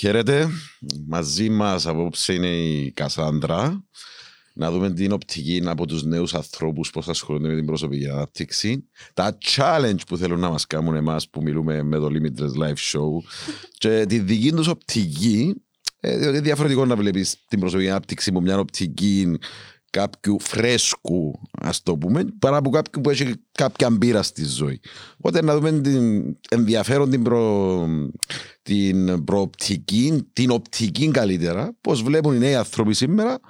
Χαίρετε. Μαζί μας απόψε είναι η Κασάντρα. Να δούμε την οπτική από τους νέους ανθρώπους πώς ασχολούνται με την προσωπική ανάπτυξη. Τα challenge που θέλουν να μας κάνουν εμάς που μιλούμε με το Limitless Live Show και τη δική τους οπτική ε, διότι διαφορετικό να βλέπεις την προσωπική ανάπτυξη από μια οπτική κάποιου φρέσκου, ας το πούμε, παρά από κάποιου που έχει κάποια μπύρα στη ζωή. Οπότε να δούμε την ενδιαφέρον την, προ... την προοπτική, την οπτική καλύτερα, πώς βλέπουν οι νέοι άνθρωποι σήμερα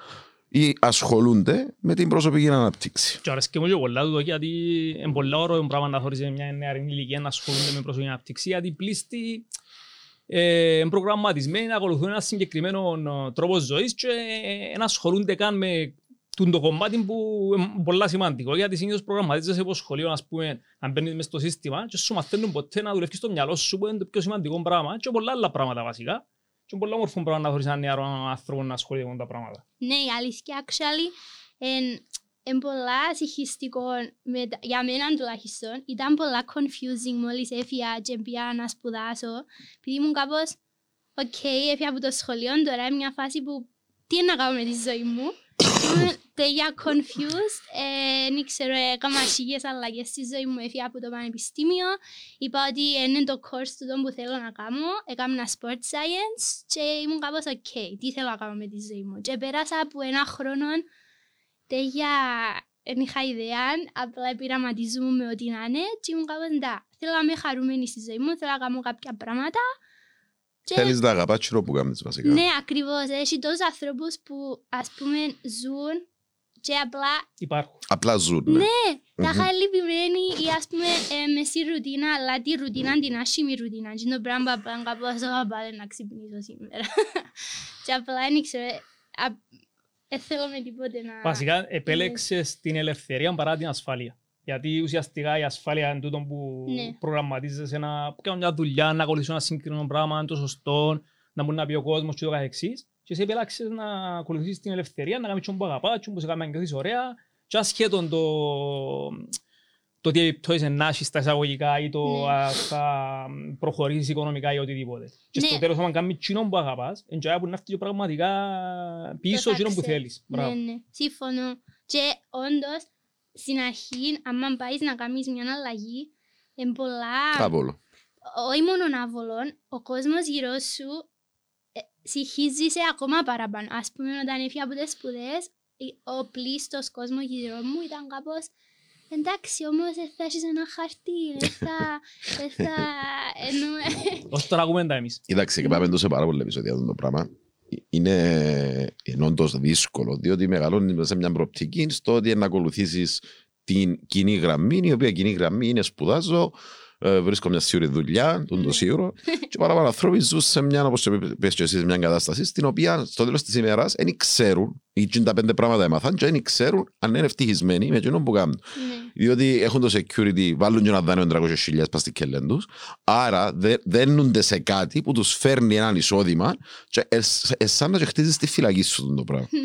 ή ασχολούνται με την προσωπική ανάπτυξη. Και αρέσκει μου και πολλά του γιατί είναι πολλά ωραίο πράγμα να θωρείς μια νέα ηλικία να ασχολούνται με προσωπική ανάπτυξη γιατί πλήστη ε, προγραμματισμένοι να ακολουθούν ένα συγκεκριμένο τρόπος ζωής και να ασχολούνται καν με το κομμάτι που είναι πολύ σημαντικό γιατί συνήθως προγραμματίζεσαι από σχολείο ας πούμε, να μπαίνεις μέσα στο σύστημα και σου μαθαίνουν ποτέ να δουλεύεις στο μυαλό σου που είναι το πιο σημαντικό πράγμα και πολλά άλλα πράγματα βασικά και πολλά όμορφο πράγμα να θωρείς έναν νεαρό άνθρωπο να ασχολείται με τα πράγματα. Ναι, η αλήθεια actually είναι πολλά συγχυστικό για μένα τουλάχιστον. Ήταν πολλά confusing μόλις έφυγα και πήγα να σπουδάσω επειδή ήμουν κάπως οκ, έφυγα από το σχολείο, τώρα είναι μια φάση που τι είναι να κάνω με τη ζωή μου Τέλεια confused, δεν ξέρω, έκανα λίγες αλλαγές στη ζωή μου, έφυγα από το πανεπιστήμιο. Είπα ότι είναι το course του που θέλω να κάνω, έκανα sport science και ήμουν κάπως ok, τι θέλω να κάνω με τη ζωή μου. Και πέρασα από ένα χρόνο τέλεια, δεν είχα ιδέα, απλά πειραματίζομαι με ό,τι να είναι και ήμουν κάπως εντάξει, θέλω να είμαι χαρούμενη στη ζωή μου, θέλω να κάνω κάποια πράγματα και... Θέλεις να αγαπάς τσιρό που κάνεις βασικά. Ναι, ακριβώς. Έχει τόσους ανθρώπους που ας πούμε ζουν και απλά... Υπάρχουν. Απλά ζουν, ναι. Ναι, τα είχα λυπημένη ή ας πούμε ε, με στη ρουτίνα, αλλά τη ρουτίνα την άσχημη ρουτίνα. Και το πράγμα που κάπως πάλι να ξυπνήσω σήμερα. και απλά δεν ξέρω, δεν θέλω με τίποτε να... Βασικά επέλεξες την ελευθερία παρά την ασφάλεια. Γιατί ουσιαστικά η ασφάλεια είναι τούτο που ναι. προγραμματίζεσαι να κάνω μια δουλειά, να ακολουθήσω ένα συγκεκριμένο πράγμα, το σωστό, να μπορεί να πει ο κόσμος και το καθεξής. Και εσύ επέλαξες να ακολουθήσεις την ελευθερία, να κάνεις τον που αγαπάς, που σε κάνεις να νιώθεις ωραία και ασχέτον το, το τι επιπτώσεις να έχεις στα εισαγωγικά ή το ναι. θα προχωρήσεις οικονομικά ή οτιδήποτε. Ναι. Και στο τέλος όταν κάνεις κοινό που αγαπάς, εντιαία που να έρθει πραγματικά πίσω κοινό που θέλεις. Ναι, ναι, σύμφωνο. Και όντως, στην αρχή, αν πάεις να κάνεις μια αλλαγή, είναι πολλά... Άβολο. Όχι μόνο άβολο, ο κόσμος γύρω σου ε, συγχύζησε ακόμα παραπάνω. Α πούμε, όταν έφυγα από τις σπουδές, ο πλήστος κόσμος γύρω μου ήταν κάπως. Εντάξει, όμως θα έχεις ένα χαρτί. Δεν θα. Όχι τώρα ακούμε τα εμείς. Εντάξει, και πάμε τόσο πάρα πολύ επεισόδια αυτό το πράγμα είναι όντως δύσκολο, διότι μεγαλώνεις σε μια προοπτική στο ότι να ακολουθήσεις την κοινή γραμμή, η οποία κοινή γραμμή είναι σπουδάζω, ε, βρίσκω μια σίγουρη δουλειά, τον το σίγουρο, και παραπάνω άνθρωποι ζουν σε μια, όπως πες και εσύ, μια κατάσταση, στην οποία στο τέλος της ημέρας δεν ξέρουν, ή τα πέντε πράγματα έμαθαν, και δεν ξέρουν αν είναι ευτυχισμένοι με εκείνο που κάνουν. Ναι. Διότι έχουν το security, βάλουν και ένα δάνειο 300.000 πας στη κελέν τους, άρα δένονται σε κάτι που τους φέρνει έναν εισόδημα και εσάν να χτίζεις τη φυλακή σου το πράγμα. Ναι.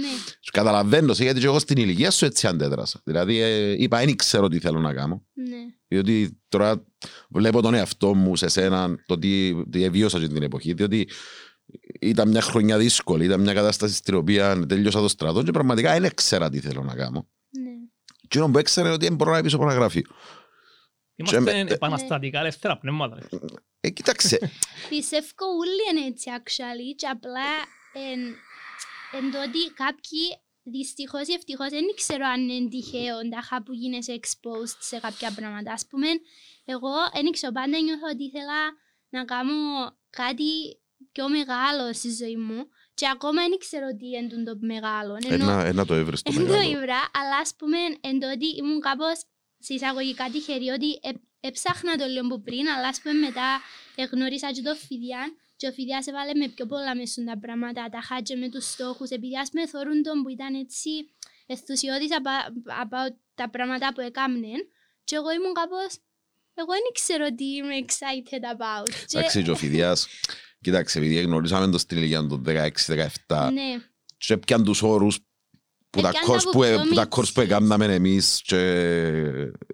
Καταλαβαίνω γιατί και εγώ στην ηλικία σου έτσι αντέδρασα. Δηλαδή ε, είπα, δεν ξέρω τι θέλω να κάνω. Ναι. Διότι τώρα βλέπω τον εαυτό μου σε σένα, το τι, τι εβίωσα την εποχή, διότι ήταν μια χρονιά δύσκολη, ήταν μια κατάσταση στην οποία τέλειωσα το στρατό και πραγματικά δεν ήξερα τι θέλω να κάνω. Και που έξερε ότι δεν μπορώ να πίσω από ένα γραφείο. Είμαστε επαναστατικά ελεύθερα πνεύματα. Ε, κοίταξε. Πιστεύω όλοι είναι έτσι actually και απλά εν ότι κάποιοι δυστυχώς ή ευτυχώς δεν ξέρω αν είναι τυχαίο τάχα που γίνεσαι exposed σε κάποια πράγματα. Ας πούμε, εγώ δεν ξέρω πάντα νιώθω ότι ήθελα να κάνω κάτι πιο μεγάλο στη ζωή μου και ακόμα δεν ξέρω τι είναι το μεγάλο. Ένα, ένα το έβρες το μεγάλο. το έβρα, αλλά ας πούμε εν τότε ήμουν κάπως σε εισαγωγικά τυχερή ότι έψαχνα το λίγο που πριν, αλλά ας πούμε μετά γνώρισα και το Φιδιάν και ο Φιδιάς έβαλε με πιο πολλά μέσα τα πράγματα, τα χάτια με τους στόχους, επειδή ας πούμε θωρούν τον που ήταν έτσι ενθουσιώδης από, από τα πράγματα που έκαμνε και εγώ ήμουν κάπως, εγώ δεν ξέρω τι είμαι excited about. Εντάξει, και ο Φιδιάς Κοιτάξτε, επειδή γνωρίσαμε το στην ηλικία του 16-17 ναι. και πιαν τους όρους που τα course που, που, τα course που έκαναμε εμείς και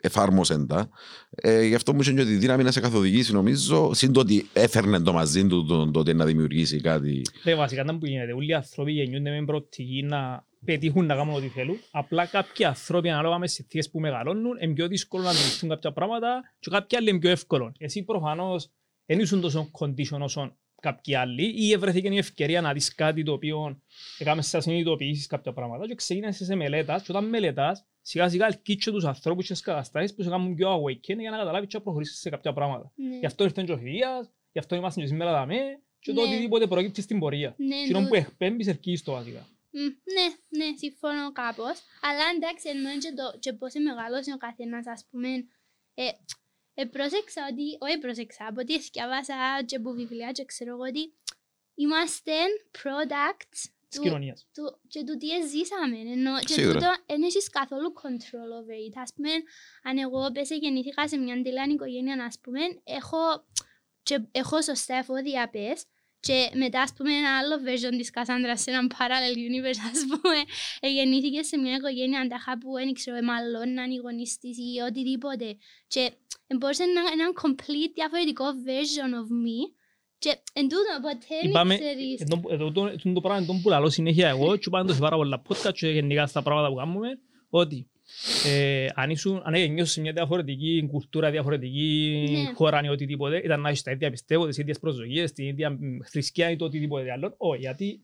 εφάρμοσαν τα. Ε, γι' αυτό μου είχε ότι η δύναμη να σε καθοδηγήσει νομίζω, συν το ότι έφερνε το μαζί του το, το, το, να δημιουργήσει κάτι. Ναι, βασικά ήταν που γίνεται. Όλοι οι άνθρωποι γεννιούνται με προοπτική να πετύχουν να κάνουν ό,τι θέλουν. Απλά κάποιοι άνθρωποι ανάλογα με συνθήκες που μεγαλώνουν είναι πιο δύσκολο να αντιληφθούν κάποια πράγματα και κάποιοι άλλοι είναι πιο εύκολο. Εσύ προφανώς δεν ήσουν τόσο condition όσο κάποιοι άλλοι ή βρέθηκε η ευκαιρία να δεις κάτι το οποίο έκαμε σε συνειδητοποιήσεις κάποια πράγματα και ξεκίνησες σε μελέτας και όταν μελετάς σιγά σιγά ελκύτσε τους ανθρώπους και τις καταστάσεις που σε κάνουν πιο awaken για να καταλάβεις και να προχωρήσεις σε κάποια πράγματα. Ναι. Γι' αυτό ήρθε και ο Φιδίας, γι' αυτό είμαστε και σήμερα δαμέ και το ναι. οτιδήποτε προκύπτει στην πορεία. Ναι, και ναι. που εκπέμπεις ελκύεις το βασικά. Ναι, ναι, συμφωνώ κάπως. Αλλά εντάξει, εννοώ και, το, και πώς είναι μεγάλος ο καθένας, ας πούμε. Ε, ε, πρόσεξα ότι, όχι πρόσεξα, από ό,τι σκιάβασα και από βιβλία και ξέρω εγώ ότι είμαστε products της κοινωνίας. Του, και του τι ζήσαμε. Ενώ, και τούτο δεν έχεις καθόλου control over it. Ας πούμε, αν εγώ πέσε γεννήθηκα σε μια τελειάν οικογένεια, ας πούμε, έχω, και έχω σωστά εφόδια πες, και μετά, ας πούμε, ένα άλλο version της Κασάνδρας σε έναν parallel universe, ας πούμε, γεννήθηκε σε μια οικογένεια αντάχα που δεν ξέρω, μάλλον οι γονείς της ή οτιδήποτε. Και μπορούσε να είναι ένα complete διαφορετικό version of me και εν τούτο ποτέ δεν ξέρεις. Εδώ το πράγμα είναι που λαλώ συνέχεια εγώ και πάντως πάρα πολλά podcast και γενικά στα πράγματα που κάνουμε ότι ε, αν, ήσουν, αν γεννιώσουν σε μια διαφορετική κουλτούρα, διαφορετική ναι. χώρα ή οτιδήποτε, ήταν να είσαι τα ίδια πιστεύω, τις ίδιες προσδοκίες, την ίδια θρησκεία ή το οτιδήποτε άλλο. Όχι, γιατί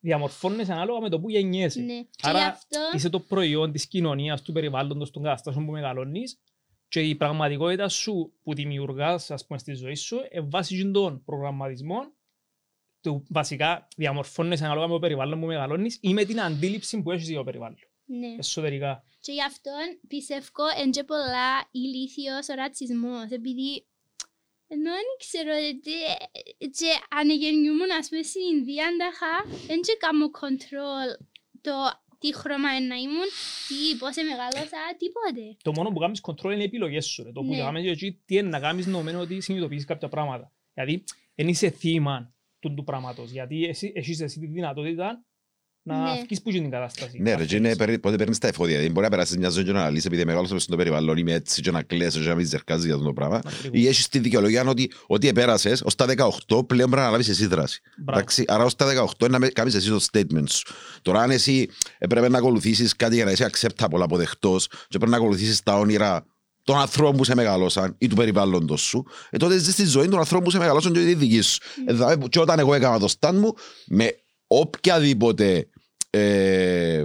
διαμορφώνεσαι ανάλογα με το που γεννιέσαι. Ναι. Άρα αυτό... είσαι το προϊόν της κοινωνίας, του περιβάλλοντος, των καταστάσεων που μεγαλώνεις και η πραγματικότητα σου που δημιουργάς ας πούμε, στη ζωή σου ε, βάσει των προγραμματισμών του βασικά διαμορφώνεσαι ανάλογα με το περιβάλλον που μεγαλώνεις ή με την αντίληψη που έχεις για το περιβάλλον. Ναι. Εσωτερικά. Και γι' αυτό πιστεύω είναι και πολλά ηλίθιος ο ρατσισμός, επειδή ενώ δεν ξέρω, και αν γεννιούμουν ας πούμε στην Ινδία, δεν και κάνω control το τι χρώμα να ήμουν, τι, πώς μεγάλωσα, τίποτε. Το μόνο που κάνεις control είναι οι επιλογές σου. Το που ναι. κάνεις εκεί, τι είναι να κάνεις νομένω ότι συνειδητοποιήσεις κάποια πράγματα. Δηλαδή, δεν είσαι θύμα του, του πράγματος, γιατί εσύ, έχεις εσύ τη δυνατότητα να ναι. βγεις που την κατάσταση. Ναι ρε, είναι πότε παίρνεις τα εφόδια. Δεν μπορεί να περάσεις μια ζωή και να αναλύσεις επειδή μεγάλωσα στο περιβάλλον είμαι έτσι και να κλαίσαι και να μην ζερκάζεις για αυτό το πράγμα. Ή έχεις τη δικαιολογία ότι ό,τι επέρασες ως τα 18 πλέον πρέπει να αναλάβεις εσύ δράση. Εντάξει, άρα ως τα 18 είναι να κάνεις εσύ το statement σου. Τώρα αν εσύ πρέπει να ακολουθήσεις κάτι για να είσαι acceptable αποδεκτός και πρέπει να ακολουθήσεις τα όνειρα των ανθρώπων που σε μεγαλώσαν ή του περιβάλλοντος σου, ε, τότε ζεις τη ζωή των ανθρώπων που σε μεγαλώσαν και τη δική σου. Ε, και όταν εγώ έκανα το stand μου, με οποιαδήποτε ε,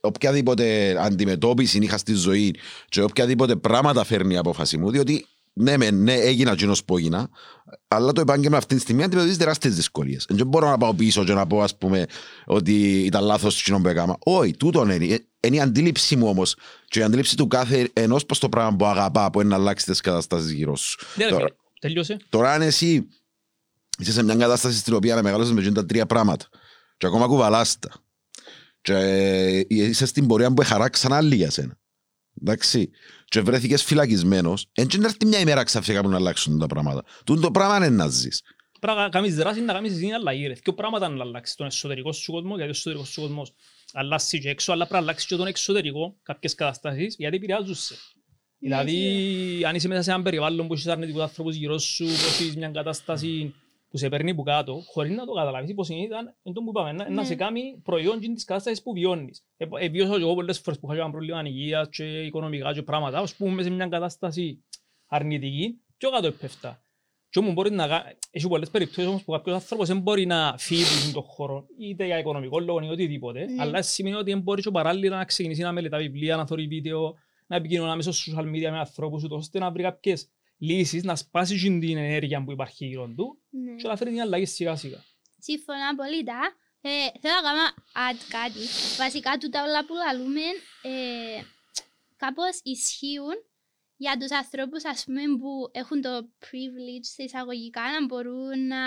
οποιαδήποτε αντιμετώπιση είχα στη ζωή και οποιαδήποτε πράγματα φέρνει η απόφαση μου, διότι ναι, με, ναι, έγινα κοινός που έγινα, αλλά το επάγγελμα αυτή τη στιγμή αντιμετωπίζει τεράστιες δυσκολίες. Δεν μπορώ να πάω πίσω και να πω, ας πούμε, ότι ήταν λάθος κοινό που έκανα. Όχι, τούτο είναι. Είναι η αντίληψη μου όμως και η αντίληψη του κάθε ενός προς το πράγμα που αγαπά, που είναι να αλλάξει τις καταστάσεις γύρω σου. Ναι, τώρα, τελειώσε. Τώρα αν εσύ είσαι σε μια κατάσταση στην οποία να μεγαλώσεις με τα τρία πράγματα και ακόμα κουβαλάς τα. Και ε, είσαι στην πορεία που χαράξαν άλλοι για σένα. Εντάξει. Και βρέθηκες φυλακισμένος. Εν και έρθει μια ημέρα ξαφνικά που να αλλάξουν τα πράγματα. Τούν το πράγμα είναι να ζεις. Πράγμα να κάνεις δράση να κάνεις εσύ αλλαγή. Και πράγματα να αλλάξεις τον εσωτερικό σου κόσμο, γιατί ο εσωτερικός σου κόσμος αλλάξει και έξω, αλλά πρέπει να αλλάξεις και τον εξωτερικό κάποιες καταστάσεις, γιατί επηρεάζουν σε. Δηλαδή, αν είσαι μέσα σε έναν περιβάλλον που έχεις αρνητικούς άνθρωπους γύρω σου, που έχεις μια κατάσταση που σε παίρνει που κάτω, χωρίς να το καταλάβεις, πως ήταν εν που είπαμε, να, να σε κάνει προϊόν της κατάστασης που βιώνεις. Ε, ε, βιώσα και εγώ πολλές φορές που είχα ένα πρόβλημα υγείας και οικονομικά και πράγματα, ως πούμε σε μια κατάσταση αρνητική, και κάτω έπεφτα. Και όμως μπορεί να κάνει, έχει πολλές περιπτώσεις όμως που κάποιος άνθρωπος δεν μπορεί να φύγει από τον χώρο, είτε για οικονομικό λόγο ή οτιδήποτε, mm. αλλά σημαίνει ότι δεν μπορεί και παράλληλα να ξεκινήσει να μελετά βιβλία, να θωρεί βίντεο, να επικοινωνά μέσω social media με ανθρώπους, ώστε να βρει κάποιες λύσεις, να σπάσεις την ενέργεια που υπάρχει γύρω του ναι. και να φέρει την αλλαγή σιγά σιγά. Σύμφωνα απολύτως. Ε, θέλω να κάνω add κάτι. Βασικά τούτα όλα που λαλούμε ε, κάπως ισχύουν για τους ανθρώπους ας πούμε, που έχουν το privilege σε εισαγωγικά να μπορούν να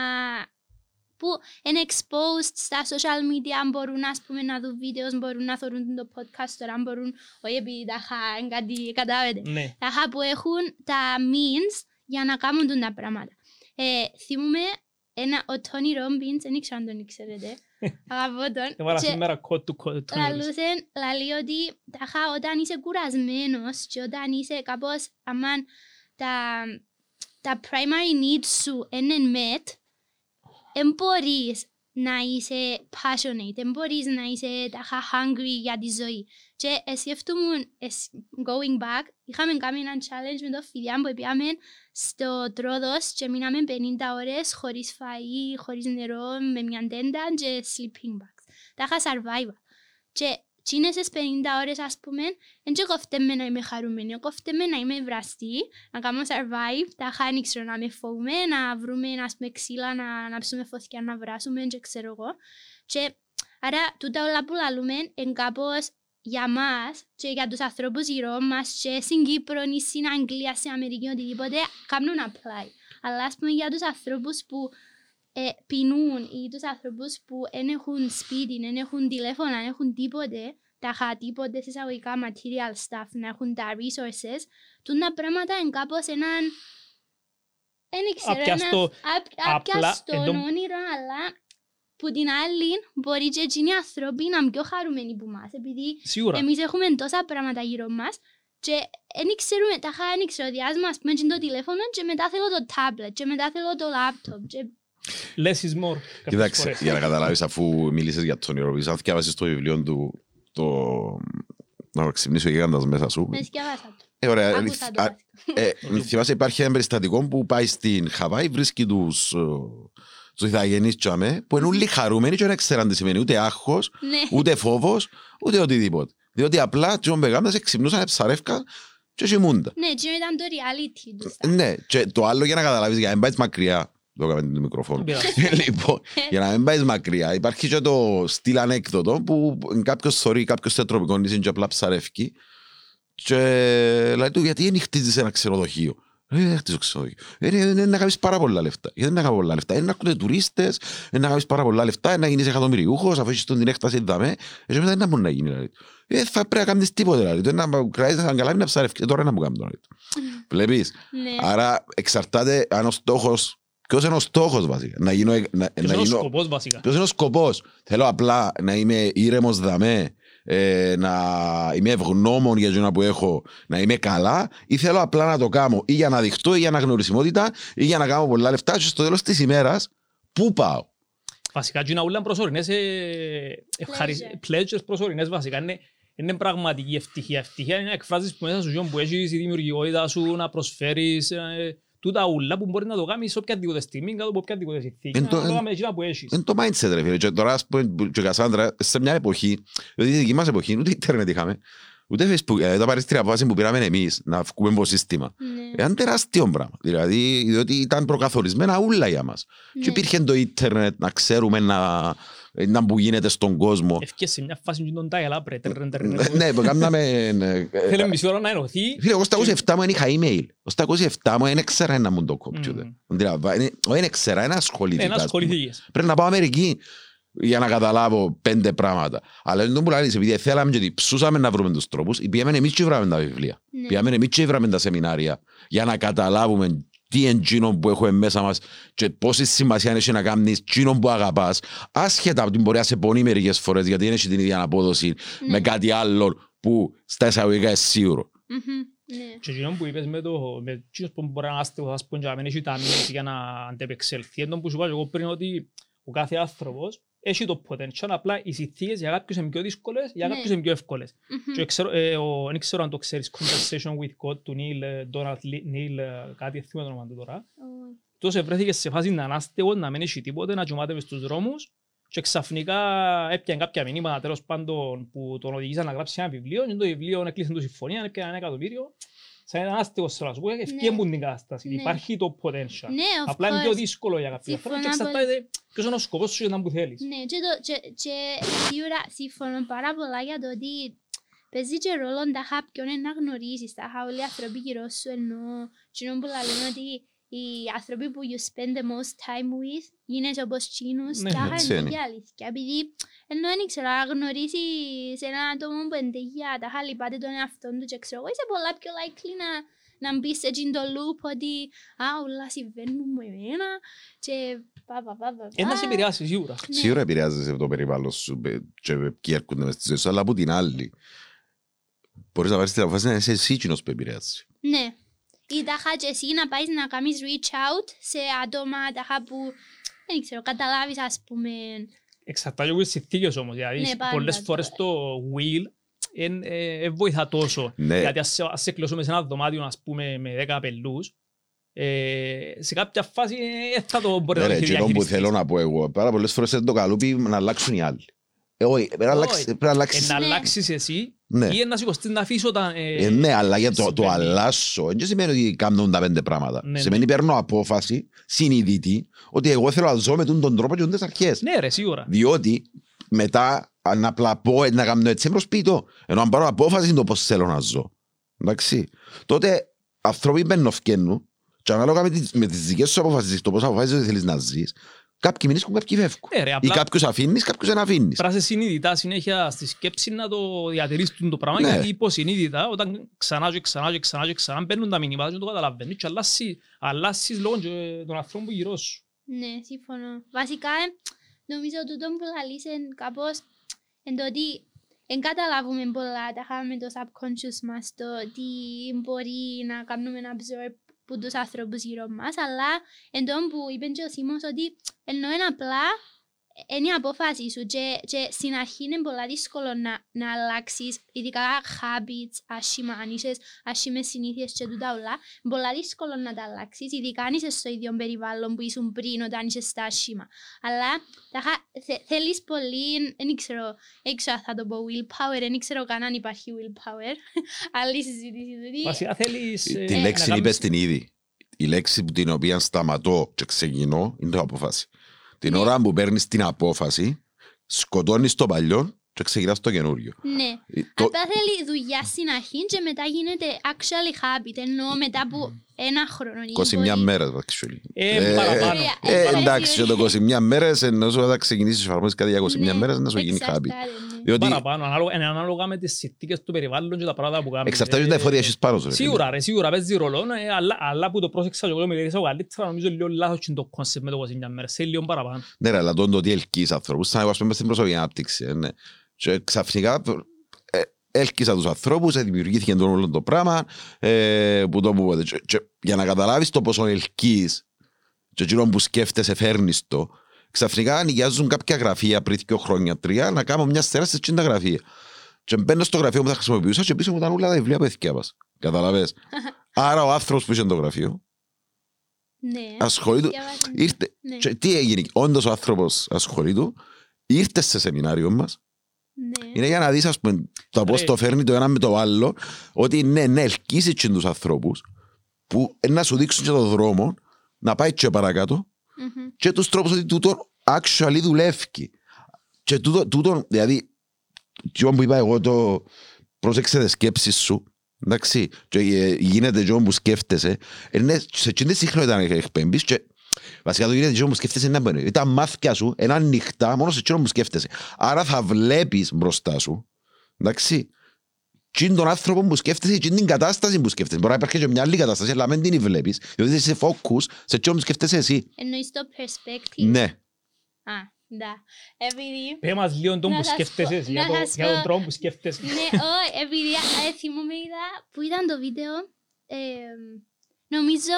που είναι exposed στα social media, μπορούν ας πούμε, να δουν βίντεος, μπορούν να θεωρούν το podcast τώρα, μπορούν, όχι επειδή τα είχα κάτι, κατάλαβετε, ναι. τα είχα που έχουν τα means για να κάνουν τα πράγματα. Ε, θυμούμε ένα, ο Τόνι Ρόμπινς, δεν ξέρω αν τον ξέρετε, αγαπώ τον. Έβαλα σήμερα κότ του κότ. Λαλούσε, λαλεί ότι τάχα όταν είσαι κουρασμένος και όταν είσαι κάπως, αμάν τα, τα primary needs σου είναι met, δεν μπορείς να είσαι passionate, δεν μπορείς να είσαι τάχα hungry για τη ζωή. Και σκέφτομαι, going back, είχαμε κάνει ένα challenge με το φιλιά που πήγαμε στο Τρόδος και μείναμε 50 ώρες χωρίς φαΐ, χωρίς νερό, με μια τέντα και sleeping bags. Τα είχα survival. Και Τσίνες τις 50 ώρες ας πούμε, δεν και κοφτέμε να είμαι χαρούμενη, κοφτέμε να είμαι βραστή, να κάνω survive, τα είχα ανοίξω να με φοβούμε, να βρούμε ας πούμε ξύλα, να ανάψουμε φωτιά, να βράσουμε και ξέρω εγώ. Και άρα τούτα όλα που λαλούμε είναι κάπως για μας και για τους ανθρώπους γύρω μας και στην Κύπρο ή στην Αγγλία, στην Αμερική, οτιδήποτε, κάνουν apply. Αλλά ας πούμε για τους ανθρώπους που ε, πεινούν ή τους ανθρώπους που δεν έχουν σπίτι, δεν έχουν τηλέφωνα, δεν έχουν τίποτε, τα χα τίποτε σε εισαγωγικά material stuff, να έχουν τα resources, τούτα πράγματα είναι κάπως έναν δεν ξέρω, Απιαστό, ένας απιαστό όνειρο, αλλά που την άλλη μπορεί και εκείνοι οι άνθρωποι να είναι πιο χαρούμενοι που μας, επειδή Σίγουρα. εμείς έχουμε τόσα πράγματα γύρω μας και δεν ξέρουμε, τα είχα ανοίξει ο διάσμα, ας πούμε, το τηλέφωνο και μετά θέλω το tablet και μετά θέλω το laptop και Less is more. Κοιτάξτε, για να καταλάβεις αφού μίλησες για τον Ιεροβίς, αν διάβασες το βιβλίο του, το... να ξυπνήσω γίγαντας μέσα σου. με σκιαβάσα το. Ε, ωραία. Άκουσα το Α, βασικά. ε, θυμάσαι υπάρχει ένα περιστατικό που πάει στην Χαβάη, βρίσκει τους, ε, τους ηθαγενείς τσάμε, που είναι όλοι χαρούμενοι και δεν ξέραν τι σημαίνει ούτε άγχος, Ναι, ούτε φόβος, ούτε οτιδήποτε. Διότι απλά τσιόν πεγάμτας ξυπνούσαν ψαρεύκα και κοιμούνταν. ναι, και ήταν το reality τους. Ναι, και το άλλο για να καταλάβεις, για να μην πάεις μακριά, το έκαμε το μικρόφωνο. λοιπόν, για να μην πάεις μακριά, υπάρχει και το στυλ ανέκδοτο που κάποιος θωρεί κάποιος σε τροπικό νησί και απλά ψαρεύει και λέει του γιατί δεν χτίζεις ένα ξενοδοχείο; Ε, δεν χτίζω ξενοδοχείο. Ε, Είναι είναι να κάνεις πάρα πολλά λεφτά. Γιατί δεν να κάνεις πολλά λεφτά. Είναι να ακούτε τουρίστες, είναι να κάνεις πάρα πολλά λεφτά, είναι να γίνεις εκατομμυριούχος, αφού έχεις τον την έκταση δαμέ. Ε, και μετά δεν να μπορεί να γίνει. Δηλαδή. Ε, θα πρέπει να κάνεις τίποτε. Δηλαδή. Το είναι να κρατήσεις να αγκαλάβεις να ψαρεύεις. Ε, τώρα να μου κάνεις. Δηλαδή. Βλέπεις; Ναι, Άρα εξαρτάται αν ο στόχος, ποιος είναι ο στόχος βασικά; Να γίνω, να, Ποιος να είναι ο γίνω, σκοπός βασικά; ποιος είναι ο σκοπός; Θέλω απλά να είμαι ήρεμος δαμέ, ε, να είμαι ευγνώμων για το που έχω, να είμαι καλά ή θέλω απλά να το κάνω ή για να δειχτώ ή για αναγνωρισιμότητα ή για να κάνω πολλά λεφτά και στο τέλος της ημέρας πού πάω; Βασικά και είναι όλα προσωρινές ε, ευχαρισ- pleasures προσωρινές βασικά. Είναι, είναι πραγματική ευτυχία. Ευτυχία είναι να εκφράζεις που μέσα σου γιον που έχεις η δημιουργικότητα σου, να προσφέρεις ε, τούτα ούλα που μπορεί να το κάνεις σε οποιαδήποτε στιγμή, κάτω από οποιαδήποτε συνθήκη. Εν Να το- το εν- κάνεις εκείνα που έχεις. Είναι το mindset ρε φίλε. Και τώρα ας πούμε που- και ο Κασάνδρα σε μια εποχή, δηλαδή τη δική μας εποχή, ούτε ίντερνετ είχαμε, ούτε facebook, ε, το παρέστρια απόφαση που πήραμε εμείς να βγούμε από σύστημα. ναι, Ήταν τεράστιο πράγμα. Δηλαδή, διότι ήταν προκαθορισμένα ούλα για μας. Και ναι. υπήρχε το ίντερνετ να ξέρουμε να, να που γίνεται στον κόσμο. Ευκαιρία σε μια φάση και τον dial-up ρε. τρρρρρ, τρρρρ. ναι, που κάναμε... ε, Θέλει μισή ώρα να ενωθεί. Φίλε, εγώ στα 27 μου δεν είχα email. Εγώ στα 27 μου δεν ήξερα να μου το κομπιούτερ. Μμμ. Δεν ήξερα, δεν ασχολήθηκας. Ένα ας πούμε. ασχοληθήκες. Πρέπει να πάω Αμερική για να καταλάβω πέντε πράγματα. Αλλά δεν το που λαλείς, επειδή θέλαμε και ψούσαμε να βρούμε τους τρόπους, πήγαμε εμείς και βράμε τα βιβλία. Ναι. Πήγαμε εμείς και βράμε τα σεμινάρια για να καταλάβουμε τι είναι εκείνο που έχουμε μέσα μας και πόση σημασία έχει να κάνεις εκείνο που αγαπάς άσχετα από την μπορεί να σε πονεί μερικές φορές γιατί δεν έχει την ίδια απόδοση Ναι. με κάτι άλλο που στα εισαγωγικά είναι σίγουρο. Μμμ, ναι. Και εκείνο που είπες με το, με εκείνος που μπορεί να είναι άστεγος, ας πούμε, και να μην έχει ταμείες για να αντεπεξελθεί. Εντός που σου είπα και εγώ πριν ότι ο κάθε άνθρωπος έχει το potential, απλά οι συνθήκες για κάποιους είναι πιο δύσκολες, για Ναι. κάποιους είναι πιο εύκολες. Μμμ. Και ξέρω, ε, ο, δεν ξέρω αν το ξέρεις, Conversation with God του Neil, ε, Donald Li- Neil, ε, κάτι θυμάμαι το όνομα του τώρα. Ω, Τόσο βρέθηκες σε φάση να είναι άστεγος, να μην έχει τίποτε, να κοιμάται μες στους δρόμους και ξαφνικά έπιανε κάποια μηνύματα τέλος πάντων που τον οδηγήσαν να γράψει ένα βιβλίο και το βιβλίο έκλεισε το συμφωνία, έπιανε ένα εκατομμύριο. Σαν έναν άστεγος θέλω να σου πω, ευκέμπουν την κατάσταση. Ναι. Υπάρχει το potential. Ναι, of Απλά είναι πιο course. δύσκολο για κάποιον άνθρωπο και Συμφωνώ εξαρτάται ποιος είναι ο σκοπός σου για να που θέλεις. Ναι, και, το, και, και σίγουρα συμφωνώ πάρα πολλά για το ότι παίζει και ρόλο τα χα ποιον είναι να γνωρίζεις, τα χα όλοι οι άνθρωποι γύρω σου ενώ κοινό που λαλούν ότι οι άνθρωποι που you spend the most time with είναι και όπως τσίνους, Ναι, τα χα έτσι είναι είναι. και αλήθεια. Επειδή ενώ δεν ξέρω, να γνωρίσεις έναν άτομο που είναι τεγιά, τα χα λυπάται τον εαυτό του και ξέρω εγώ, είσαι πολλά πιο likely να, να μπεις σε εκείνο το loop ότι «Α, όλα συμβαίνουν μου εμένα» και πα, πα, πα, πα, Ένα σε πα. επηρεάσει σίγουρα. Ναι. Σίγουρα επηρεάζεσαι από το περιβάλλον σου ε, και ποιοι έρχονται μες στη ζωή σου, αλλά από την άλλη μπορείς να πάρεις την αποφάση να είσαι εσύ εκείνος που επηρεάζεις. Ναι. Ή τάχα και εσύ να πάεις να κάνεις reach out σε άτομα τάχα που δεν ξέρω, καταλάβεις ας πούμε. Εξαρτάται από τις συνθήκες όμως. Δηλαδή, Ναι, πάντα πολλές τώρα. φορές το will δεν ε, βοηθά τόσο. Ναι. Γιατί ας σε, ας σε κλείσουμε σε ένα δωμάτιο, ας πούμε, με 10 απελούς, ε, σε κάποια φάση ε, θα το μπορεί Ναι, να ρε, το εκείνο που διαχειριστείς. θέλω να πω εγώ, πάρα πολλές φορές είναι το καλούπι να αλλάξουν οι άλλοι. Ε, όχι, πρέπει να Όχι. αλλάξεις- πρέπει να Ε, αλλάξεις. να Ναι. αλλάξεις εσύ Ναι. ή να σηκωστείς να αφήσεις όταν... ε, Ε, ναι, αλλά για το, το συμβαίνει. αλλάσω, δεν σημαίνει ότι κάνουν τα πέντε πράγματα. Ναι, Σημαίνει παίρνω απόφαση συνειδητή ότι εγώ θέλω να ζω με τον τρόπο και τις αρχές. Ναι ρε, σίγουρα. Διότι μετά αν απλά πω ε, να κάνω έτσι προσπίτω. Ενώ αν πάρω απόφαση είναι το πώς θέλω να ζω. Εντάξει. Τότε άνθρωποι μπαίνουν φκένουν και ανάλογα με τις, με τις δικές σου αποφάσεις, το πώς αποφάσεις ότι θέλεις να ζεις, κάποιοι μείνεις κάποιοι φεύγουν. Ναι ρε, Ή απλά κάποιους αφήνεις, κάποιους δεν αφήνεις. πράσαι συνειδητά συνέχεια στη σκέψη να το διατηρήσεις το πράγμα Ναι. γιατί υποσυνείδητα όταν ξανά και ξανά και ξανά και ξανά μπαίνουν τα μηνύματα και το καταλαβαίνεις και αλλάσεις, αλλάσεις λόγω και των ανθρώπων γύρω σου. Ναι, συμφωνώ. Βασικά, ε, νομίζω τούτο που λαλείς είναι κάπως εν το ότι εν καταλάβουμε πολλά τα με το subconscious μας το τι μπορεί να κάνουμε να absorb που τους ανθρώπους γύρω μας αλλά εν τω που είπε και ο Σίμος ότι ενώ είναι απλά είναι η απόφαση σου και, και στην αρχή είναι πολλά δύσκολο να, να αλλάξεις ειδικά habits, άσχημα, αν είσαι άσχημες συνήθειες και τούτα όλα πολλά δύσκολο να τα αλλάξεις ειδικά αν είσαι στο ίδιο περιβάλλον που ήσουν πριν όταν είσαι στα άσχημα αλλά τάχα, θε, θέλεις πολύ, δεν ξέρω, δεν ξέρω αν θα το πω willpower, δεν ξέρω καν αν υπάρχει willpower άλλη συζήτηση τούτη. Βασικά θέλεις... ε, Τη να λέξη κάνεις- είπες την ήδη. Η λέξη που την οποία σταματώ και ξεκινώ είναι το απόφαση. Την Ναι. ώρα που παίρνεις την απόφαση, σκοτώνεις το παλιό και ξεκινάς το καινούριο. Ναι. Ε, το- Απλά θέλει δουλειά στην αρχή και μετά γίνεται actually habit, ενώ μετά από ένα χρόνο. ή 21 μπορεί- μέρες, actually. Ε, παραπάνω. Ε, Ε, ε, εντάξει, και το 21 μέρες, ενώ σου θα ξεκινήσεις να εφαρμόσεις κάτι για 21 Ναι, μέρες, να σου γίνει χάμπι. Εξαρτάται, ναι. Διότι Παραπάνω, ανάλογα, είναι ανάλογα με τις συνθήκες του περιβάλλον και τα πράγματα που κάνεις. εξαρτάται Ε, τα εφόδια έχεις πάνω σου. ρε φίλε. Σίγουρα, ρε, σίγουρα παίζει ρόλο, ε, αλλά, αλλά που το πρόσεξα και εγώ με διέθεσα καλύτερα, νομίζω λίγο λάθος είναι το concept με το 21 μέρες, θέλει λίγο παραπάνω. Ναι, ρε, αλλά το ότι ελκύεις ανθρώπους, σαν εγώ ας πούμε στην προσωπική ανάπτυξη. ε, ναι. Και ξαφνικά ε, έλκυσα τους ανθρώπους, ε, δημιουργήθηκε το όλο το πράγμα, ε, που το που πότε. Και- και Για να καταλάβεις το πόσο ελκύεις και εκείνο που σκέφτεσαι φέρνεις το, ξαφνικά νοικιάζουν κάποια γραφεία πριν δύο χρόνια, τρία, να κάνω μια στέρα σε εκείνα τα γραφεία. Και μπαίνω στο γραφείο που θα χρησιμοποιούσα και πίσω μου ήταν όλα τα βιβλία που έθηκιάβασα. Καταλαβες. Άρα ο άνθρωπος που είχε το γραφείο Ναι. ασχολείται Διαβάζω. Ήρθε. Ναι. Και τι έγινε, όντως ο άνθρωπος ασχολείται, ήρθε σε σεμινάριο μας, Ναι. είναι για να δεις ας πούμε το πώς Ρε. το φέρνει το ένα με το άλλο, ότι ναι, ναι, ελκύσει και τους ανθρώπους που ε, να σου δείξουν και το δρόμο να πάει και παρακάτω Μμμ. και τους τρόπους ότι τούτο actually δουλεύει. Και τούτο, τούτο δηλαδή, τι που είπα εγώ το πρόσεξε τις σκέψεις σου, εντάξει, και ε, γίνεται τι που σκέφτεσαι, είναι σε εκείνη τη συχνότητα να εκπέμπεις και βασικά το γίνεται τι που σκέφτεσαι είναι να μπαίνει. Τα μάθηκια σου είναι ανοιχτά μόνο σε εκείνο που σκέφτεσαι. Άρα θα βλέπεις μπροστά σου, εντάξει, τι είναι τον άνθρωπο που σκέφτεσαι και την κατάσταση που σκέφτεσαι. Μπορεί να υπάρχει και μια άλλη κατάσταση, αλλά μην την βλέπεις, διότι είσαι focus σε εκείνο που σκέφτεσαι εσύ. Εννοείς το perspective. Ναι. Α, ναι. Επειδή Πέ μας λίγο τον Να που σας σκέφτεσαι πω- εσύ, να για, το, σας για τον πω- τρόπο που σκέφτεσαι. Ναι, όχι, επειδή ε, θυμούμαι είδα που ήταν το βίντεο. Ε, νομίζω,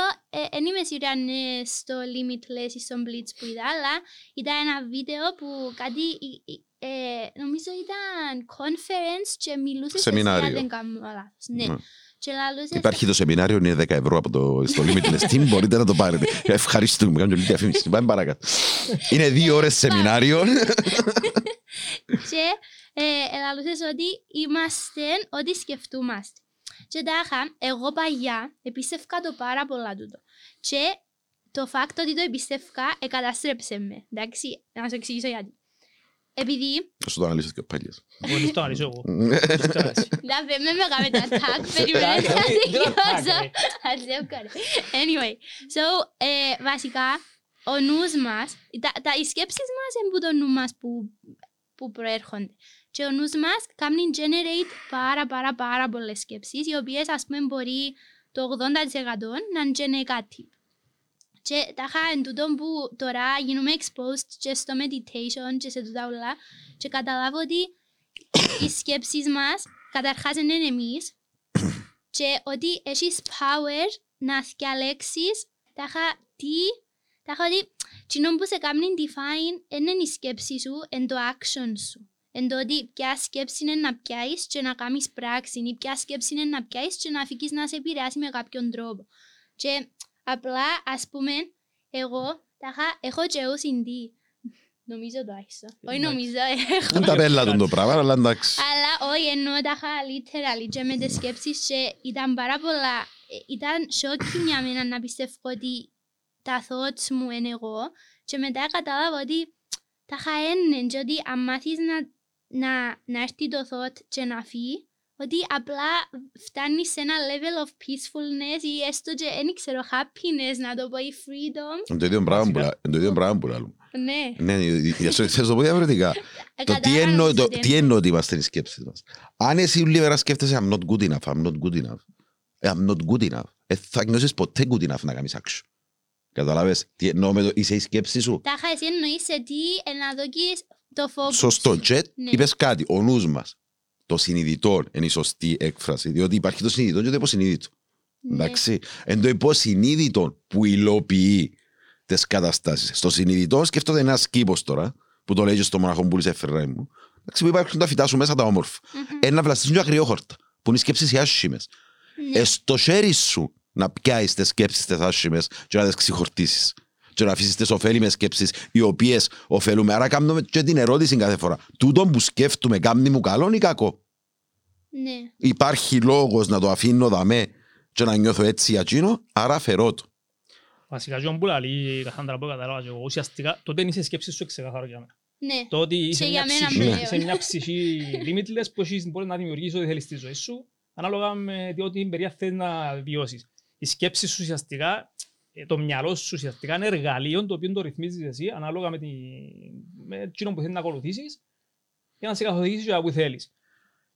δεν είμαι σίγουρη αν είναι στο Limitless ή στο Blitz που είδα, αλλά ήταν ένα βίντεο που κάτι, ε, ε, νομίζω ήταν conference και μιλούσες σε Σεμινάριο. αν δεν κάνω λάθος. Ναι. Ναι. Και λαλούσες Υπάρχει το σεμινάριο, είναι 10 ευρώ από το, στο Limitless Team, μπορείτε να το πάρετε. Ευχαριστούμε, κάνω λίγη διαφήμιση. Πάμε παρακάτω. Είναι δύο ώρες σεμινάριο. και ε, λαλούσες ότι είμαστε ό,τι σκεφτούμαστε. Και τάχα, εγώ παγιά επίστευκα το πάρα πολλά τούτο. Και το fact ότι το επίστευκα εκαταστρέψε με. Εντάξει, να σου εξηγήσω γιατί. Επειδή, Θα σου το αναλύσω και πάλι. Μπορείς το αναλύσω εγώ. Μπορείς το αναλύσεις. να με με με τα tag, περιμένετε να Εντάξει, δεν τα tag, τελειώσω. ρε. Ας λέω κάτι. Anyway, so, ε, βασικά, ο νους μας, τα, τα, οι σκέψεις μας είναι που το νου μας που, που προέρχονται. Και ο νους μας κάνει generate πάρα πάρα πάρα πολλές σκέψεις, οι οποίες ας πούμε μπορεί το 80% να είναι και negative. Και τα είχα εν τούτο που τώρα γίνομαι exposed και στο meditation και σε τούτα όλα και καταλάβω ότι οι σκέψεις μας καταρχάς είναι εμείς και ότι έχεις power να διαλέξεις τα είχα τι, τα είχα ότι κοινό που σε κάνει define είναι η σκέψη σου, εν το action σου. Εν το ότι ποια σκέψη είναι να πιάσεις και να κάνεις πράξη ή ποια σκέψη είναι να πιάσεις και να αφήσεις να σε επηρεάσει με κάποιον τρόπο. Και απλά ας πούμε εγώ τα είχα, έχω και OCD. Νομίζω το άρχισα. Όχι νομίζω, έχω. Δεν τα πέλα το πράγμα, αλλά εντάξει. Αλλά όχι, εννοώ τα είχα literally και με τις σκέψεις και ήταν πάρα πολλά. Ε, ήταν shocking για μένα να πιστεύω ότι τα thoughts μου είναι εγώ και μετά κατάλαβα ότι τα είχα έννεν και ότι αν μάθεις να, να, να έρθει το thought και να φύγει ότι απλά φτάνει σε ένα level of peacefulness ή έστω και δεν ξέρω happiness να το πω ή freedom. Είναι το ίδιο πράγμα που λέω. Ναι. Ναι, θα το πω διαφορετικά. Το τι εννοώ ότι είμαστε οι σκέψεις μας. Αν εσύ λίγο σκέφτεσαι I'm not good enough, I'm not good enough, I'm not good enough, ε, θα νιώσεις ποτέ good enough να κάνεις action. Καταλάβες, τι εννοώ με το είσαι η σκέψη σου; Τα είχα εσύ εννοείς σε τι να δοκείς το focus. Σωστό, και είπες κάτι, ο νους μας το συνειδητό είναι η σωστή έκφραση, διότι υπάρχει το συνειδητό και το υποσυνείδητο. Ναι. Εντάξει. Εν το υποσυνείδητο που υλοποιεί τις καταστάσεις. Στο συνειδητό σκέφτονται ένα κήπο τώρα, που το λέει στο μοναχό που σε φεράει μου. Εντάξει, που υπάρχουν τα φυτά σου μέσα τα όμορφα. Mm-hmm. Ένα βλαστή μια αγριόχορτα, που είναι οι σκέψει οι άσχημες. Ναι. Ε, στο χέρι σου να πιάσεις τις σκέψεις τις άσχημες και να τις ξεχορτήσει και να αφήσεις τις ωφέλιμες σκέψεις οι οποίες ωφελούμε. Άρα κάνουμε και την ερώτηση κάθε φορά. Τούτο που σκέφτομαι κάνει μου καλό ή κακό; Ναι. Υπάρχει λόγος να το αφήνω δαμέ και να νιώθω έτσι ατσίνο, άρα φερώ το. Βασικά, και που λέει, καθάντρα που κατάλαβα και εγώ, ουσιαστικά, τότε είναι οι σκέψεις σου ξεκαθαρό για μένα. Ναι. Το ότι είσαι μια, ψυχή, σε μια ψυχή limitless που έχεις μπορείς να δημιουργήσεις ό,τι θέλεις στη ζωή σου, ανάλογα με ό,τι εμπειρία θέλεις να βιώσεις. Οι σκέψεις σου ουσιαστικά ε, το μυαλό σου ουσιαστικά είναι εργαλείο το οποίο το ρυθμίζεις εσύ ανάλογα με, τη, με εκείνο που θέλεις να ακολουθήσεις για να σε καθοδηγήσεις για που θέλεις.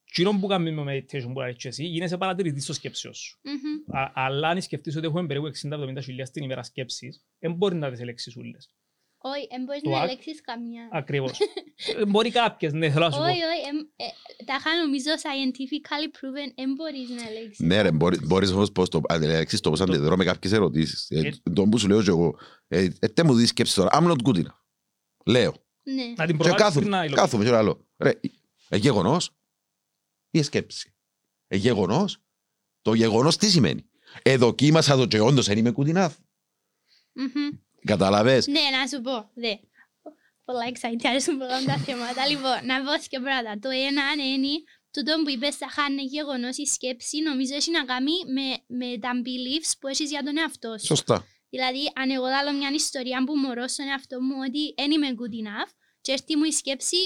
Εκείνο που κάνουμε με meditation που αρέσει εσύ γίνεσαι παρατηρητής στο σκέψιο σου. Mm-hmm. Α, αλλά αν σκεφτείς ότι έχουμε περίπου 60-70 χιλιάς την ημέρα σκέψεις, δεν μπορεί να τις ελέξεις ούλες. Όχι, δεν μπορείς να ελέγξεις καμία. Ακριβώς. Ε, μπορεί κάποιες, ναι, θέλω να σου πω. Όχι, όχι, ε, τα είχα νομίζω scientifically proven, δεν μπορείς να ελέγξεις. Ναι ρε, μπορείς όμως πώς το ελέγξεις το πώς αντιδρώ με κάποιες ερωτήσεις. Ε, το που σου λέω και εγώ, ετε μου δεις σκέψεις τώρα, I'm not good enough. Λέω. Ναι. Να την προβάλλεις να υλοποιήσεις. Κάθομαι και λέω, ρε, ε γεγονός ή σκέψη. Ε γεγονός. Το γεγονός τι σημαίνει. Εδοκίμασα το και όντως δεν είμαι good enough. Mm-hmm. Καταλαβες. Ναι, να σου πω. Δε. Πολλά excited, αρέσουν πολλά τα θέματα. Λοιπόν, να πω και πράγματα. Το ένα είναι τούτο που είπες θα χάνε γεγονός η σκέψη νομίζω έχει να κάνει με, με τα beliefs που έχεις για τον εαυτό σου. Σωστά. Δηλαδή, αν εγώ δάλω μια ιστορία που μωρώ στον εαυτό μου ότι δεν είμαι good enough και έρθει μου η σκέψη,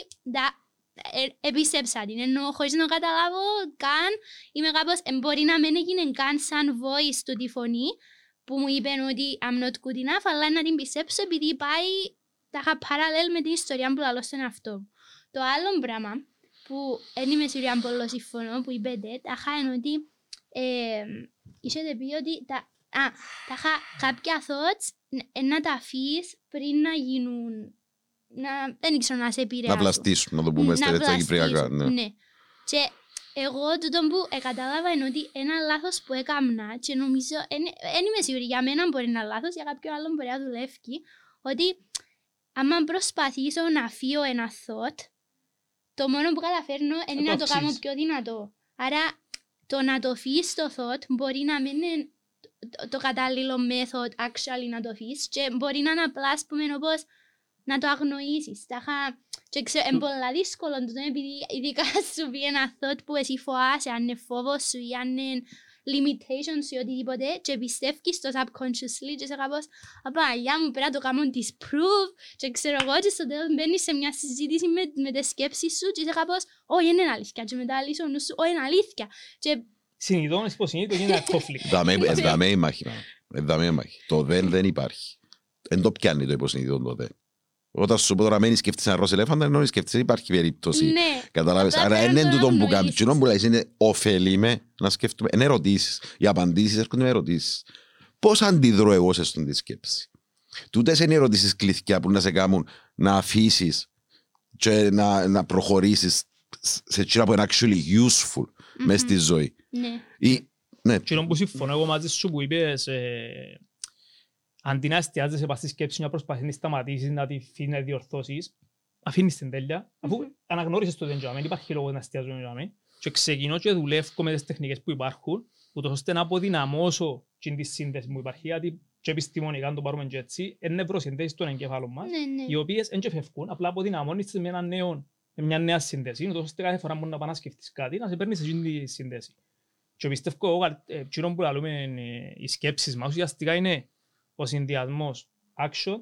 da, ε, επίστεψα την, ενώ χωρίς να καταλάβω καν, είμαι κάπως, μπορεί να μην έγινε καν σαν voice του τη φωνή, που μου είπε ότι I'm not good enough, αλλά να την πιστέψω επειδή πάει τα είχα παραλέλ με την ιστορία που λαλώ στον αυτό. Το άλλο πράγμα που δεν είμαι σίγουρη αν πολύ συμφωνώ που είπετε, τα είχα είναι ότι ε, είχατε πει ότι τα, α, τα είχα κάποια thoughts να τα αφήσεις πριν να γίνουν να, δεν ήξερα να σε επηρεάσουν. Να πλαστήσουν, να το πούμε στα κυπριακά. Ναι. ναι. Και εγώ τούτο που κατάλαβα είναι ότι ένα λάθος που έκανα και νομίζω, δεν είμαι σίγουρη για μένα μπορεί να είναι λάθος, για κάποιον άλλον μπορεί να δουλεύει, ότι άμα προσπαθήσω να φύγω ένα thought, το μόνο που καταφέρνω είναι να το κάνω πιο δυνατό. Άρα το να το φύγεις το thought μπορεί να μην είναι το, κατάλληλο method actually να το φύγεις και μπορεί να είναι απλά, ας πούμε, όπως να το αγνοήσεις. Τα είχα και ξέρω, είναι πολλά δύσκολο το επειδή ειδικά σου πει ένα thought που εσύ φοάσαι, αν είναι φόβος σου ή αν είναι limitations ή οτιδήποτε και πιστεύεις το subconsciously και σε κάπως για μου πρέπει να το κάνω disprove και ξέρω εγώ και στο τέλος μπαίνεις σε μια συζήτηση με, με τις σκέψεις σου και σε κάπως όχι είναι αλήθεια και μετά λύσω νους σου όχι είναι αλήθεια και Συνειδητό, υποσυνείδητο γίνεται ένα conflict. Δαμέ η μάχη. Δαμέ η μάχη. Το δεν δεν υπάρχει. Δεν το πιάνει το υποσυνείδητο το δεν. Όταν σου πω τώρα μένεις σκεφτείς ένα ροζ ελέφαντα, ενώ σκεφτείς υπάρχει περίπτωση. Ναι. Κατάλαβες. Απλά Άρα πρέπει είναι να το τούτο που αναγνωρίσεις. κάνεις. Κοινό που λέει είναι ωφελíme να σκέφτομαι. Είναι ερωτήσεις. Οι απαντήσεις έρχονται με ερωτήσεις. Πώς αντιδρώ εγώ σε αυτήν τη σκέψη; Τούτες είναι οι ερωτήσεις κλειδιά που να σε κάνουν να αφήσεις και να, να προχωρήσεις σε εκείνα που είναι actually useful μες στη ζωή. Ναι. Ή, ναι, Εκείνο που συμφωνώ εγώ μαζί σου που είπες, ε, αντί να εστιάζεσαι πας στη σκέψη να προσπαθείς να σταματήσεις, να τη αφήσεις να διορθώσεις, αφήνεις την τέλεια, αφού αναγνώρισες το δεν δεν υπάρχει λόγος να εστιάζουμε τζάμε, και ξεκινώ και δουλεύω με τις τεχνικές που υπάρχουν, ούτως ώστε να αποδυναμώσω την τη σύνδεση που υπάρχει, γιατί και επιστημονικά αν το πάρουμε και έτσι, είναι νευροσυνδέσεις στον εγκέφαλο μας, Ναι, ναι. οι οποίες δεν και φεύγουν, απλά αποδυναμώνεις τις με, ένα νέο, με μια νέα σύνδεση, ούτως ώστε κάθε φορά που να πας να σκεφτείς κάτι, να σε παίρνεις εκείνη τη σύνδεση. Και πιστεύω εγώ, ε, εκείνο που λέμε ε, οι σκέψεις μας, ουσιαστικά είναι ο συνδυασμός action,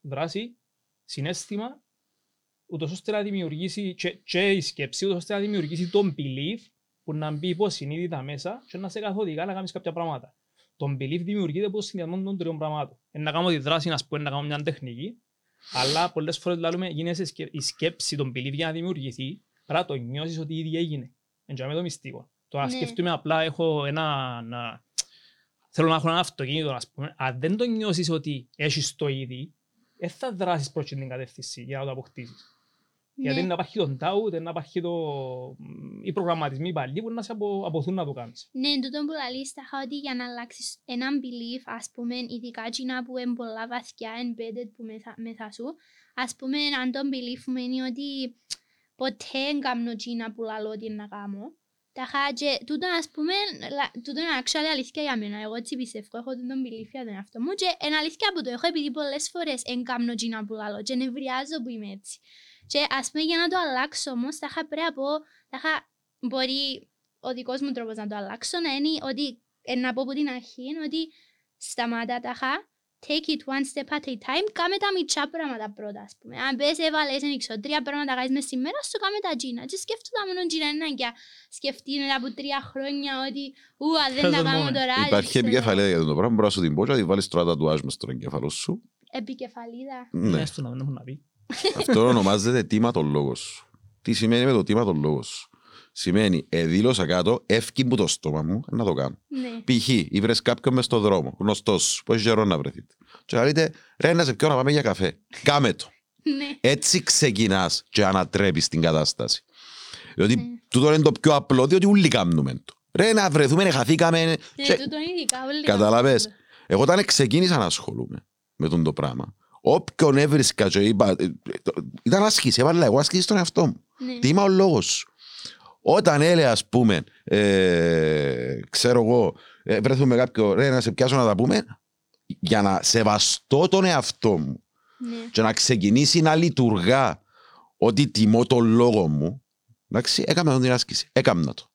δράση, συνέστημα, ούτως ώστε να δημιουργήσει και, και η σκέψη, ούτως ώστε να δημιουργήσει τον belief που να μπει υποσυνείδητα μέσα και να σε καθοδηγά να κάνεις κάποια πράγματα. Το belief δημιουργείται από το συνδυασμό των τριών πραγμάτων. Είναι να κάνω τη δράση, να πούμε, να κάνω μια τεχνική, αλλά πολλές φορές λέμε γίνεται σκε- η σκέψη, τον belief για να δημιουργηθεί, πρέπει να το νιώσεις ότι ήδη έγινε. Είναι το μυστικό. Το να Ναι. σκεφτούμε απλά έχω ένα, να, θέλω να έχω ένα αυτοκίνητο, ας πούμε, αν δεν το νιώσεις ότι έχεις το ήδη, δεν θα δράσεις προς την κατεύθυνση για να το αποκτήσεις. Γιατί Ναι. να υπάρχει τον doubt, να υπάρχει το... οι προγραμματισμοί παλιοί που να σε απο... αποθούν να το κάνεις. Ναι, τούτο που λαλείς τα ότι για να αλλάξεις έναν belief, ας πούμε, ειδικά εκείνα που είναι πολλά βαθιά embedded που μέσα, μέσα σου, ας πούμε, αν το belief μου είναι ότι ποτέ δεν κάνω εκείνα που λαλώ ότι να κάνω, τα χάτζε, τούτο ας πούμε, λα- τούτο είναι actually αλήθεια για μένα, εγώ έτσι πιστεύω, έχω τον belief για τον εαυτό μου και είναι αλήθεια που το έχω επειδή πολλές φορές δεν κάνω εκείνα που λαλώ και νευριάζω που είμαι έτσι. Και ας πούμε για να το αλλάξω όμως, θα είχα πρέπει να πω, θα είχα, μπορεί ο δικός μου τρόπος να το αλλάξω να είναι ότι, ε, να πω από την αρχή, είναι ότι σταμάτα τα χα, take it one step at a time, κάμε τα μητσά πράγματα πρώτα, ας πούμε. Αν πες έβαλες, δεν ξέρω, τρία πράγματα κάνεις μες σήμερα, σου κάμε τα τζίνα. Και σκέφτομαι τα μόνο τζίνα, είναι για σκεφτεί μετά από τρία χρόνια ότι ου, αν δεν τα Present κάνω moment. τώρα, υπάρχει δεν ξέρω. επικεφαλίδα για το πράγμα, μπορείς να σου την πω και να τη βάλεις τώρα τατουάζ μες στον εγκέφαλο σου. Επικεφαλίδα. Ναι. Ναι. στο να μην έχουν να πει. Αυτό ονομάζεται τίματο σου. Τι σημαίνει με το τίματο σου. Σημαίνει, εδήλωσα κάτω, εύκει που το στόμα μου να το κάνω. Ναι. Π.χ. ήβρε κάποιον μες στο δρόμο, γνωστός σου, που έχει καιρό να βρεθείτε. Και να λέτε, ρε, να σε πιω να πάμε για καφέ. Κάμε το. Ναι. Έτσι ξεκινάς και ανατρέπεις την κατάσταση. Διότι Ναι. τούτο είναι το πιο απλό, διότι όλοι κάνουμε το. Ρε, να βρεθούμε, χαθήκαμε. Ναι, Και- τούτο είναι ειδικά όλοι Καταλαβες. κάνουν Εγώ όταν ξεκίνησα να ασχολούμαι με τον το πράγμα, όποιον έβρισκα και είπα, ε, ε, το- ήταν άσκηση, έβαλα εγώ άσκηση στον εαυτό μου. το. Ναι. Τι είμαι ο λόγος σου; Όταν έλεγα, ας πούμε, ε, ξέρω εγώ, ε, βρεθούμε κάποιο, ρε, να σε πιάσω να τα πούμε, για να σεβαστώ τον εαυτό μου Ναι. και να ξεκινήσει να λειτουργά ότι τιμώ τον λόγο μου, εντάξει, έκανα την άσκηση, έκανα το.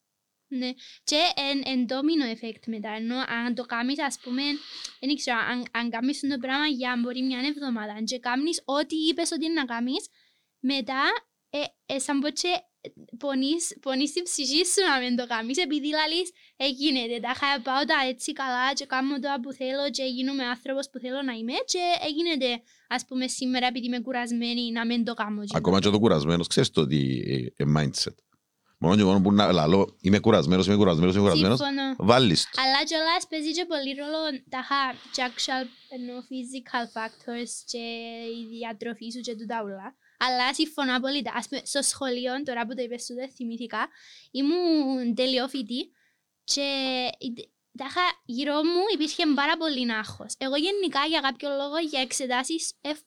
Ναι, και εν, εν domino effect μετά, ενώ αν το κάνεις ας πούμε, δεν ξέρω, αν, αν κάνεις το πράγμα για μπορεί μια εβδομάδα και κάνεις ό,τι είπες ότι είναι να κάνεις, μετά ε, ε, σαν πω και πονείς, πονείς την ψυχή σου να μην το κάνεις, επειδή λαλείς, έγινεται, τα είχα πάω τα έτσι καλά και κάνω το που θέλω και γίνομαι άνθρωπος που θέλω να είμαι και έγινεται, ας πούμε, σήμερα επειδή είμαι κουρασμένη να μην το κάνω. Ακόμα και το κουρασμένος, ξέρεις το ότι ε, ε, mindset. Μόνο και μόνο που να λαλώ, είμαι κουρασμένος, είμαι κουρασμένος, είμαι κουρασμένος, Σύμφωνο. βάλεις το. Αλλά κιόλας παίζει και πολύ ρόλο τα χα- και actual ενώ physical factors και η διατροφή σου και τούτα όλα. Αλλά συμφωνώ απόλυτα. Ας πούμε, στο σχολείο, τώρα που το είπες σου δεν θυμήθηκα, ήμουν τελειόφοιτη και η- τα είχα- γύρω μου υπήρχε πάρα πολύ άγχος. Εγώ γενικά για κάποιο λόγο για εξετάσεις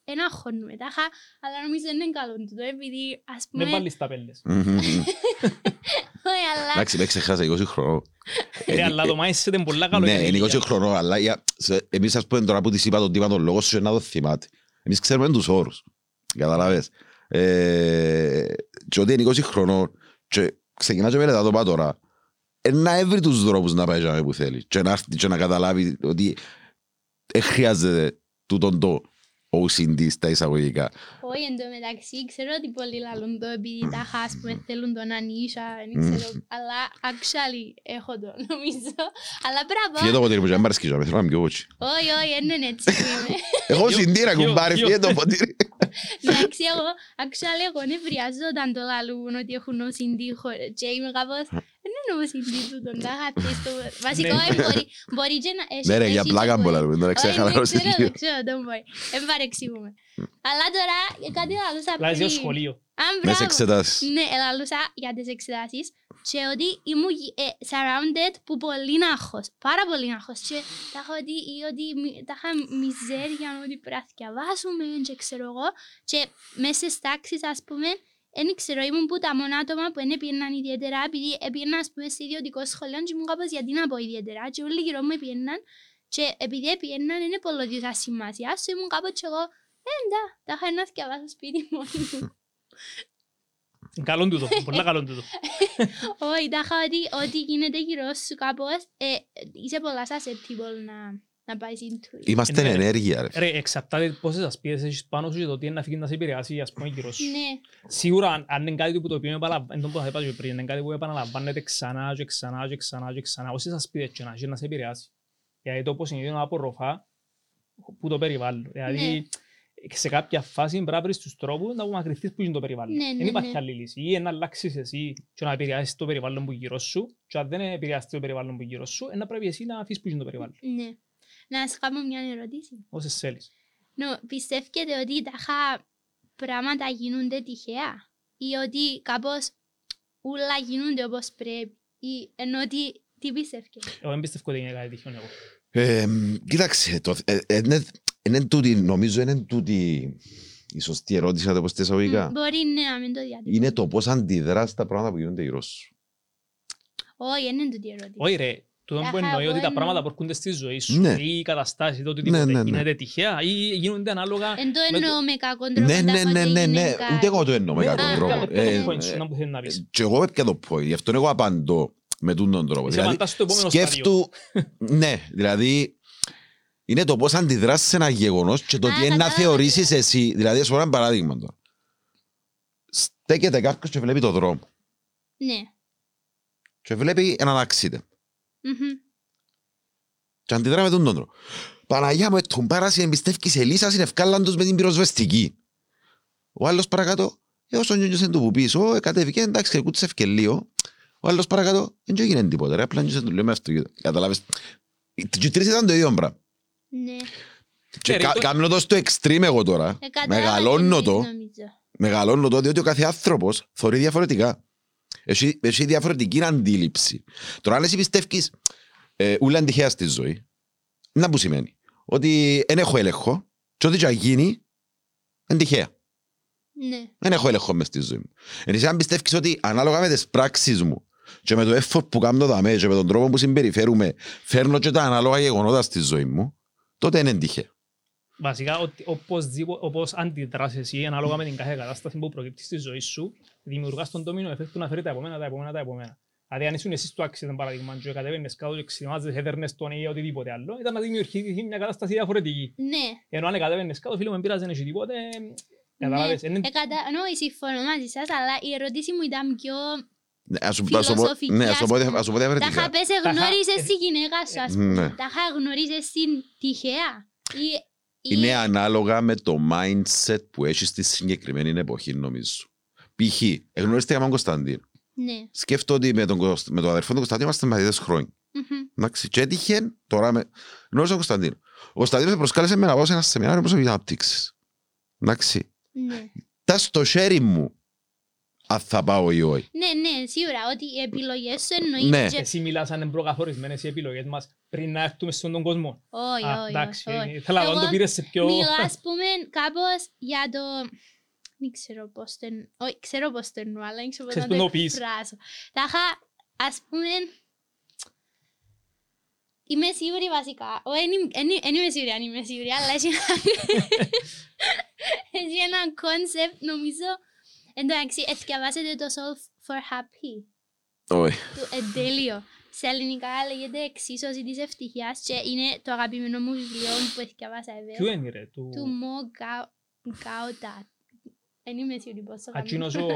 δεν αγχώνουμε. Τα είχα, αλλά νομίζω δεν είναι καλό τούτο, επειδή ας πούμε... Δεν βάλεις τα πέλες. Όχι, αλλά... Εντάξει, με ξεχάσα 20 χρονών. Ε, αλλά το mindset είναι πολλά καλό. Ναι, για την είναι 20 ηλικία. χρονών, αλλά για- σε- εμείς ας πούμε τώρα που της είπα τον τύπα τον λόγο σου να το θυμάται. Εμείς ξέρουμε τους όρους. Καταλαβες. Ε, Και ότι είναι 20 χρονών και ξεκινάς και μελετά το πάει τώρα. ε, Να έβρει τους δρόμους να πάει για που θέλει και να έρθει και να καταλάβει ότι δεν χρειάζεται τούτον το OCD στα εισαγωγικά. Όχι, εν τω μεταξύ, ξέρω ότι πολλοί λαλούν το επειδή τα χας που θέλουν τον ανίσια, δεν Μμμ. ξέρω, αλλά actually έχω το, νομίζω. Αλλά Φύγε το μπράβο, ποτήρι που δεν μ' αρέσκει, θέλω να είμαι πιο κότσι. όχι, όχι, δεν είναι έτσι που είμαι. Έχω Ποιο- συντήρα ποιο- κουμπάρι, ποιο- φύγε το ποτήρι. Εντάξει, εγώ, actually, εγώ νευριάζω όταν το λαλούν ότι έχουν OCD και είμαι κάπως, δεν είναι OCD του τον τάχα στο βασικό, μπορεί, μπορεί και να έχει... Ναι ρε, για πλάκα μου λαλούν, δεν ξέρω χαλαρός Δεν ξέρω, δεν ξέρω, δεν μπορεί, δεν παρεξηγούμε. Αλλά τώρα, κάτι λαλούσα πριν... Λάζει σχολείο. Μες εξετάσεις. Ναι, λαλούσα για τις εξετάσεις. Και ότι ήμουν ε, surrounded που πολύ άγχος, πάρα πολύ άγχος και τα είχα ότι, ή ότι τα είχα μιζέρια ότι πρέπει να διαβάσουμε και ξέρω εγώ. Και μέσα στις τάξεις ας πούμε δεν ξέρω, ήμουν που τα μόνα άτομα που δεν πήγαιναν ιδιαίτερα επειδή πήγαιναν ας πούμε σε ιδιωτικό σχολείο και ήμουν κάπως γιατί να πω ιδιαίτερα και όλοι γύρω μου πήγαιναν και επειδή πήγαιναν είναι πολύ σημασία so ήμουν κάπως και εγώ ε, εντά, τα είχα να διαβάσω σπίτι μόνοι μου. Καλό τούτο, πολλά καλό τούτο. Όχι, τα είχα ότι ό,τι γίνεται γύρω σου κάπως, ε, είσαι πολλά susceptible να, να πάει into Είμαστε ενέργεια ρε. Ρε, εξαρτάται πόσες ασπίδες έχεις πάνω σου και το τι είναι να φύγεις να σε επηρεάσει ας πούμε γύρω σου. Ναι. Σίγουρα αν είναι κάτι που το οποίο επαναλαμβάνεται πριν, είναι κάτι που επαναλαμβάνεται ξανά και ξανά και ξανά και ξανά, όσες ασπίδες και να έχεις να σε επηρεάσει. Γιατί το πώς είναι να απορροφά που το περιβάλλον. Δηλαδή, σε κάποια φάση πρέπει να βρεις τους τρόπους να απομακρυνθείς που είναι το περιβάλλον. Ναι, ναι, Δεν υπάρχει ναι. άλλη λύση. Ή να αλλάξεις εσύ και να επηρεάσεις το περιβάλλον που γύρω σου και αν δεν επηρεάσεις το περιβάλλον που γύρω σου, να πρέπει εσύ να αφήσεις που είναι το περιβάλλον. Ναι. Να σας κάνω μια ερώτηση. Όσες θέλεις. No, πιστεύετε ότι τα πράγματα γίνονται τυχαία ή ότι κάπως όλα γίνονται όπως πρέπει ή ενώ ότι τι πιστεύετε. Εγώ δεν πιστεύω ότι είναι κάτι τυχαίο εγώ. Ε, κοίταξε, το, ε, ε, είναι, είναι τούτη, νομίζω είναι τούτη η σωστή ερώτηση να το πω στα εισαγωγικά. Μ, Μπορεί ναι, να μην το διατυπώ. Είναι το πώς αντιδράς στα πράγματα που γίνονται γύρω σου. Όχι, δεν είναι τούτη η ερώτηση. Όχι ρε, τούτο που Αχα, εννοεί εγώ ότι τα εννοώ. πράγματα που έρχονται στη ζωή σου Ναι. ή οι καταστάσεις ή το Ναι, οτιδήποτε ναι, ναι. γίνεται τυχαία ή γίνονται ανάλογα Εν το με το- εννοώ με κακόν τρόπο. Ναι, ναι, τάχα ναι, ότι ναι, ναι, είναι κάτι. ούτε εγώ το εννοώ με Ναι, κάποιον α, τρόπο. α, το Ε, point σου, ε, να που θέλει να πεις; Και εγώ έπια το πω, γι' αυτό εγώ απαντώ με τούτον τον τρόπο. Είσαι Δηλαδή, απαντάς στο επόμενο σκέφτου, ναι, δηλαδή, είναι το πώς αντιδράσεις σε ένα γεγονός και το Α, τι είναι να κατάλαβα. θεωρήσεις εσύ. Δηλαδή, ας πω ένα παράδειγμα τώρα. Στέκεται κάποιος και βλέπει το δρόμο Ναι. και βλέπει έναν accident Μμμ. και αντιδρά με τον τρόπο. Παναγιά μου, τον πάρασε εμπιστεύει σε λύσας, είναι ευκάλλαν τους με την πυροσβεστική. Ο άλλος παρακάτω, ε, όσο νιώσε του που πίσω, ε, κατέβηκε, εντάξει, και κούτσε ευκαιρλίο. Ο άλλος παρακάτω, δεν του έγινε τίποτα, ρε, απλά νιώσε του λέω με αυτό. Καταλάβες. Και οι τρεις ήταν το ίδιο πράγμα. Ναι. Και Ε, ρε, κα- το- κάνω το στο extreme εγώ τώρα. Ε, κατάλαβα Μεγαλώνω τι το. νομίζω. Μεγαλώνω το, διότι ο κάθε άνθρωπος θεωρεί διαφορετικά. Έχει, έχει διαφορετική αντίληψη. Τώρα, αν εσύ πιστεύεις ε, ούλα είναι τυχαία στη ζωή, να που σημαίνει. Ότι δεν έχω έλεγχο και ό,τι και να γίνει, είναι τυχαία. Ναι. Δεν έχω έλεγχο μες στη ζωή μου. Εν εσύ αν πιστεύεις ότι ανάλογα με τις πράξεις μου και με το effort που κάνω δαμέ και με τον τρόπο που συμπεριφέρουμε φέρνω και τα ανάλογα γεγονότα στη ζωή μου, τότε είναι τυχαία. Βασικά, ότι οπωσδήποτε- όπως αντιδράς εσύ ανάλογα με την κάθε κατάσταση που προκύπτεις στη ζωή σου, δημιουργάς τον τόμινο εφέκτο να φέρει τα επόμενα, τα επόμενα, τα επόμενα. Δηλαδή, αν ήσουν εσύ στο accident παράδειγμα και κατέβαινες κάτω και ξυνάζες, έδερνες τον ή οτιδήποτε άλλο, ήταν να δημιουργηθεί μια κατάσταση διαφορετική. Ναι. Ενώ αν κατέβαινες κάτω, φίλε μου, δεν πειράζει, δεν έχει τίποτε, κατάλαβες. Ναι. Είναι- Ε, κατανοώ, συμφωνώ μαζί σας, αλλά η ερώτηση μου ήταν πιο... Ναι, ας σου- ας σου πω- Φιλοσοφική, ναι, ας σου πω ας δια- πούμε. ας σου πω Τα διαφορετικά. είχα πες Τα είχα- εγνώρισες ε, τη γυναίκα σου, ας Ναι. πούμε. Τα είχα γνώρισες την τυχαία. Ή... ή- Είναι ανάλογα με το mindset που έχεις στη συγκεκριμένη εποχή, νομίζω. Π.χ. εγνωρίστηκα με τον Κωνσταντίνο. Ναι. Σκέφτομαι ότι με τον, Κωσ- με τον αδερφό του Κωνσταντίνου είμαστε μαθητές χρόνια. Μμμ. Εντάξει. Και έτυχε τώρα με... γνώρισα τον Κωνσταντίνο. Ο Κωνσταντίνος με προσκάλεσε με να πάω σε ένα σεμινάριο προσωπικής ανάπτυξης. Εντάξει. Ναι. Τα στο χέρι μου αν θα πάω ή όχι. Ναι, ναι, σίγουρα ότι οι επιλογές σου εννοείται Ναι. και... Εσύ μιλάς αν είναι προκαθορισμένες οι επιλογές μας πριν να έρθουμε στον κόσμο. Όχι, Α, όχι, εντάξει, όχι, όχι. ήθελα να Εγώ το πήρες σε πιο... Μιλώ, ας πούμε, κάπως για το... Δεν ξέρω πώς το εννοώ. Όχι, ξέρω πώς το εννοώ, αλλά δεν ξέρω πώς Ξέρεις να πώς το να το πεις. εκφράσω. Τα είχα, ας πούμε... Είμαι σίγουρη βασικά. Ω, εν είμαι- εν είμαι- εν είμαι σίγουρη αν είμαι σίγουρη, αλλά έχει ένα... έχει ένα concept, νομίζω... Εν τω μεταξύ, εθιαβάσετε το Solve for Happy Όχι. του Εντέλειο. Σε ελληνικά λέγεται εξίσωση της ευτυχίας και είναι το αγαπημένο μου βιβλίο που εθιαβάσα Ποιο εδώ. είναι ρε, του... Του Μο Γκάουτα. Δεν είμαι σίγουρη πώς το κάνω. Ατσίνος ο...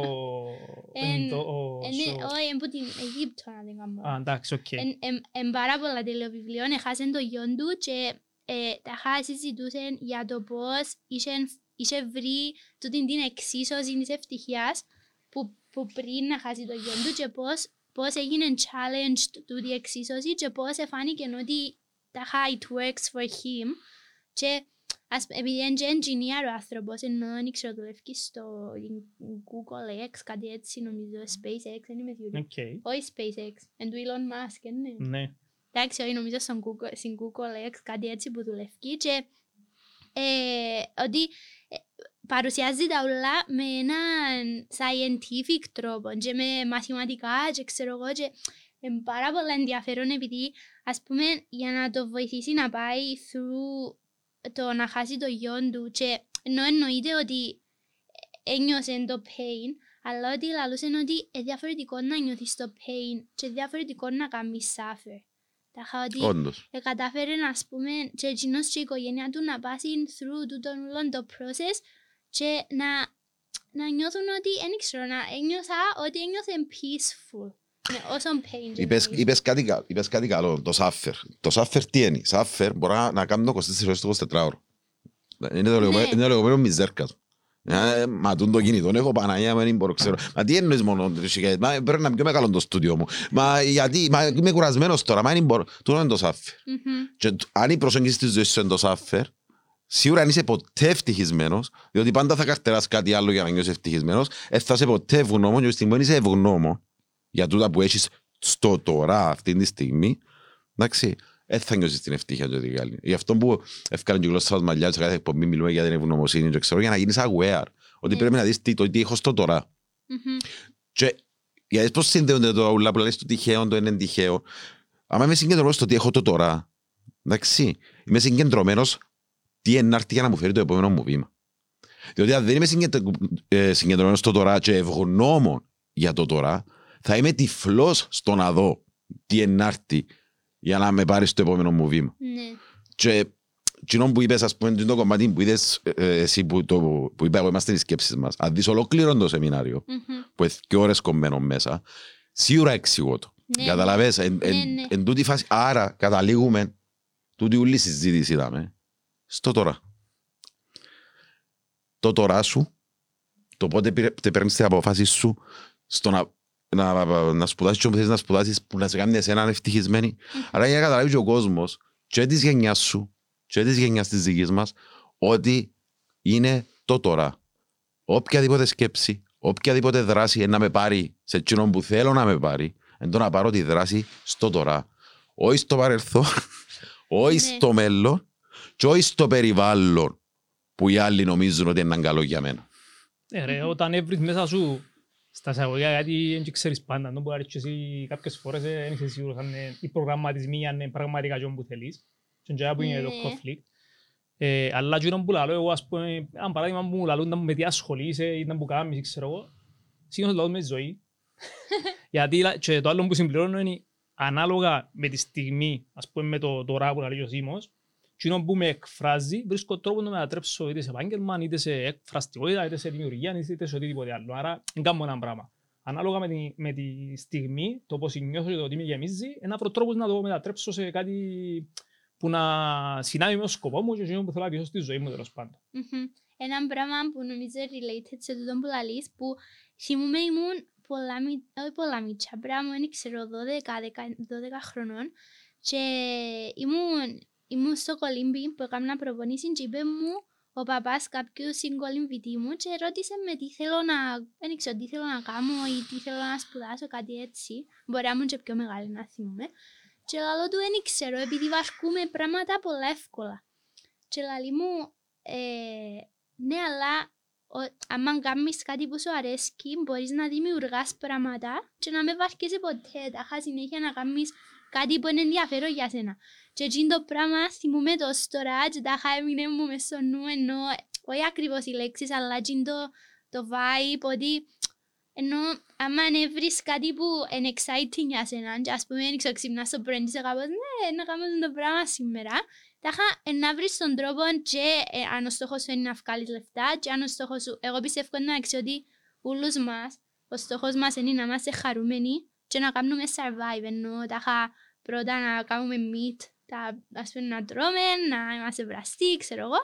Εν- είναι το- ο- Είναι, σο- όχι, είναι από την Αιγύπτο να δεν κάνω. Α, εντάξει, οκ. Εν- εν- Εν πάρα πολλά τέλειο βιβλίο, έχασαν το γιον του και ε, τα είχα συζητούσαν για το πώς είχαν είχε βρει τούτη την εξίσωση της ευτυχίας που, που πριν να χάσει το γιον του και πώς, πώς έγινε challenge τούτη εξίσωση και πώς εφάνηκε ότι τα it works for him και Ας, επειδή είναι και engineer ο άνθρωπος, ενώ δεν ξέρω δουλεύει στο Google X, κάτι έτσι νομίζω, SpaceX, δεν είμαι σίγουρη. Okay. Όχι SpaceX, είναι του Elon Musk, είναι. Ναι. Εντάξει, όχι νομίζω στον Google, στην Google X, κάτι έτσι που δουλεύει και ε, ότι ε, παρουσιάζει τα όλα με έναν scientific τρόπο και με μαθηματικά και ξέρω εγώ και είναι πάρα πολύ ενδιαφέρον επειδή ας πούμε για να το βοηθήσει να πάει through το να χάσει το γιο του και ενώ εννοείται ότι ένιωσε το pain, αλλά ότι λαλούσε ότι είναι διαφορετικό να νιώθεις το pain και διαφορετικό να κάνεις suffer. Τα ότι Όντως. ε, κατάφερε να πούμε και εκείνος και η οικογένεια του να πάσουν through το όλο το process και να, να νιώθουν ότι, δεν ξέρω, να ένιωσα ότι ένιωθε peaceful. Με όσο pain και Είπες, noise. είπες, κάτι, κα- είπες κάτι καλό, το σάφερ. Το σάφερ τι είναι; Σάφερ μπορεί να- να κάνει το 24 ώρες το 24ωρο. Είναι το λεγόμενο- Ναι. είναι το λεγόμενο μιζέρκας. Ε, Μα τούν το κινητό, έχω Παναγία, δεν μπορώ, ξέρω. Μα τι εννοείς μόνο, ρε σιγά, μα πρέπει να είναι πιο μεγάλο το στούντιο μου. Μα γιατί, μα είμαι κουρασμένος τώρα, μα δεν μπορώ. Τούτο είναι το σάφερ. Μμμ. Και τ- αν η προσέγγιση της ζωής σου είναι το σάφερ, σίγουρα αν είσαι ποτέ ευτυχισμένος, διότι πάντα θα καρτεράς κάτι άλλο για να νιώσεις ευτυχισμένος, ε, θα είσαι ποτέ ευγνώμων και στην είσαι ευγνώμων για τούτα που έχεις στο τώρα αυτή τη στιγμή, εντάξει, δεν θα νιώσεις την ευτυχία του ότι άλλη. Γι' αυτό που έφκανε και η γλώσσα μας μαλλιά σε κάθε εκπομπή μιλούμε για την ευγνωμοσύνη και ξέρω για να γίνεις aware, ότι Ναι. πρέπει να δεις τι, το τι έχω στο τώρα. Μμμ. Και γιατί πώς συνδέονται το ούλα που λες το τυχαίο, το είναι τυχαίο. Άμα είμαι συγκεντρωμένος στο τι έχω το τώρα, εντάξει, είμαι συγκεντρωμένος τι είναι να έρθει για να μου φέρει το επόμενο μου βήμα. Διότι αν δεν είμαι συγκεντρω- ε, συγκεντρωμένος στο τώρα και ευγνώμων για το τώρα, θα είμαι τυφλός στο να δω τι είναι να έρθει για να με πάρει στο επόμενο μου βήμα. Ναι. Και κοινό που είπες, ας πούμε, είναι το κομμάτι που είδες ε, ε, εσύ που, το, που είπα εγώ, είμαστε οι σκέψεις μας. Αν δεις ολόκληρο το σεμινάριο, Μμμ. που έχει και ώρες κομμένο μέσα, σίγουρα εξηγώ το. Ναι, Καταλαβες, εν, Ναι, εν, ναι. εν τούτη φάση. Άρα καταλήγουμε, τούτη ούλη συζήτηση είδαμε, στο τώρα. Το τώρα σου, το πότε πήρε- παίρνεις την αποφάση σου, στο να, να, να σπουδάσεις και όπου θες να σπουδάσεις, που να σε κάνει εσένα ευτυχισμένη. Άρα για να καταλάβεις και ο κόσμος, και της γενιάς σου, και της γενιάς της δικής μας, ότι είναι το τώρα. Οποιαδήποτε σκέψη, οποιαδήποτε δράση είναι να με πάρει σε εκείνον που θέλω να με πάρει, είναι το να πάρω τη δράση στο τώρα. Όχι στο παρελθόν, όχι Ναι. στο μέλλον και όχι στο περιβάλλον που οι άλλοι νομίζουν ότι είναι καλό για μένα. Ε, ρε, όταν έβρεις μέσα σου στα εισαγωγικά, γιατί δεν ξέρεις πάντα, δεν μπορεί να ρίξεις εσύ κάποιες φορές, ε, δεν είσαι σίγουρος αν είναι οι προγραμματισμοί, αν είναι πραγματικά αυτό που θέλεις. Και είναι που είναι το Ναι. conflict. Ε, αλλά εκείνο που λαλώ εγώ, ας πούμε, αν παράδειγμα μου λαλούν με τι ασχολείσαι ή να που κάνεις, ξέρω εγώ, σίγουρος λαλώ με τη ζωή. γιατί λα- και το άλλο που συμπληρώνω είναι ανάλογα με τη στιγμή, ας πούμε με το τώρα που λέει ο Σίμος, εκείνο που με εκφράζει, βρίσκω τρόπο να με ανατρέψω είτε σε επάγγελμα, είτε σε εκφραστικότητα, είτε σε δημιουργία, είτε σε οτιδήποτε άλλο. Άρα, δεν κάνω ένα πράγμα. Ανάλογα με τη, με τη στιγμή, το πώς νιώθω και το τι με γεμίζει, ένα από τρόπος να το μετατρέψω σε κάτι που να συνάδει με το σκοπό μου και εκείνο που θέλω να πιέσω στη ζωή μου τέλος πάντων. Μμμ. Ένα πράγμα που νομίζω related σε τούτο που λαλείς, που θυμούμαι ήμουν πολλά, μι- όχι πολλά μίτσα, πράγμα, δεν ξέρω, 12, 10, 12 χρονών και ήμουν, ήμουν στο κολύμπι που έκανα προπονήσει και είπε μου ο παπάς κάποιου συγκολυμβητή μου και ρώτησε με τι θέλω να, δεν ξέρω τι θέλω να κάνω ή τι θέλω να σπουδάσω, κάτι έτσι. Μπορεί να ήμουν και πιο μεγάλη να θυμούμαι. Και λαλό του δεν ξέρω, επειδή βαρκούμε πράγματα πολλά εύκολα. Και λαλεί μου, ε, ναι, αλλά ο- άμα κάνεις κάτι που σου αρέσκει, μπορείς να δημιουργάς πράγματα και να μην βαρκέσαι ποτέ. Τάχα συνέχεια να κάνεις κάτι που είναι ενδιαφέρον για σένα. Και εκείνο το πράγμα θυμούμαι το τώρα και τάχα έμεινε μου μες στο νου ενώ, όχι ακριβώς οι λέξεις, αλλά εκείνο το, το vibe ότι ενώ άμα αν βρεις κάτι που είναι exciting για σένα και ας πούμε δεν ξέρω ξυπνάς το πρωί και είσαι κάπως ναι να κάνω αυτό το πράγμα σήμερα τάχα ε, να βρεις τον τρόπο και ε, αν ο στόχος σου είναι να βγάλεις λεφτά και αν ο στόχος σου εγώ πιστεύω εντάξει ότι όλους μας ο στόχος μας είναι να είμαστε χαρούμενοι και να κάνουμε survive ενώ τάχα πρώτα να κάνουμε meat τα, ας πούμε να τρώμε, να είμαστε βραστοί, ξέρω εγώ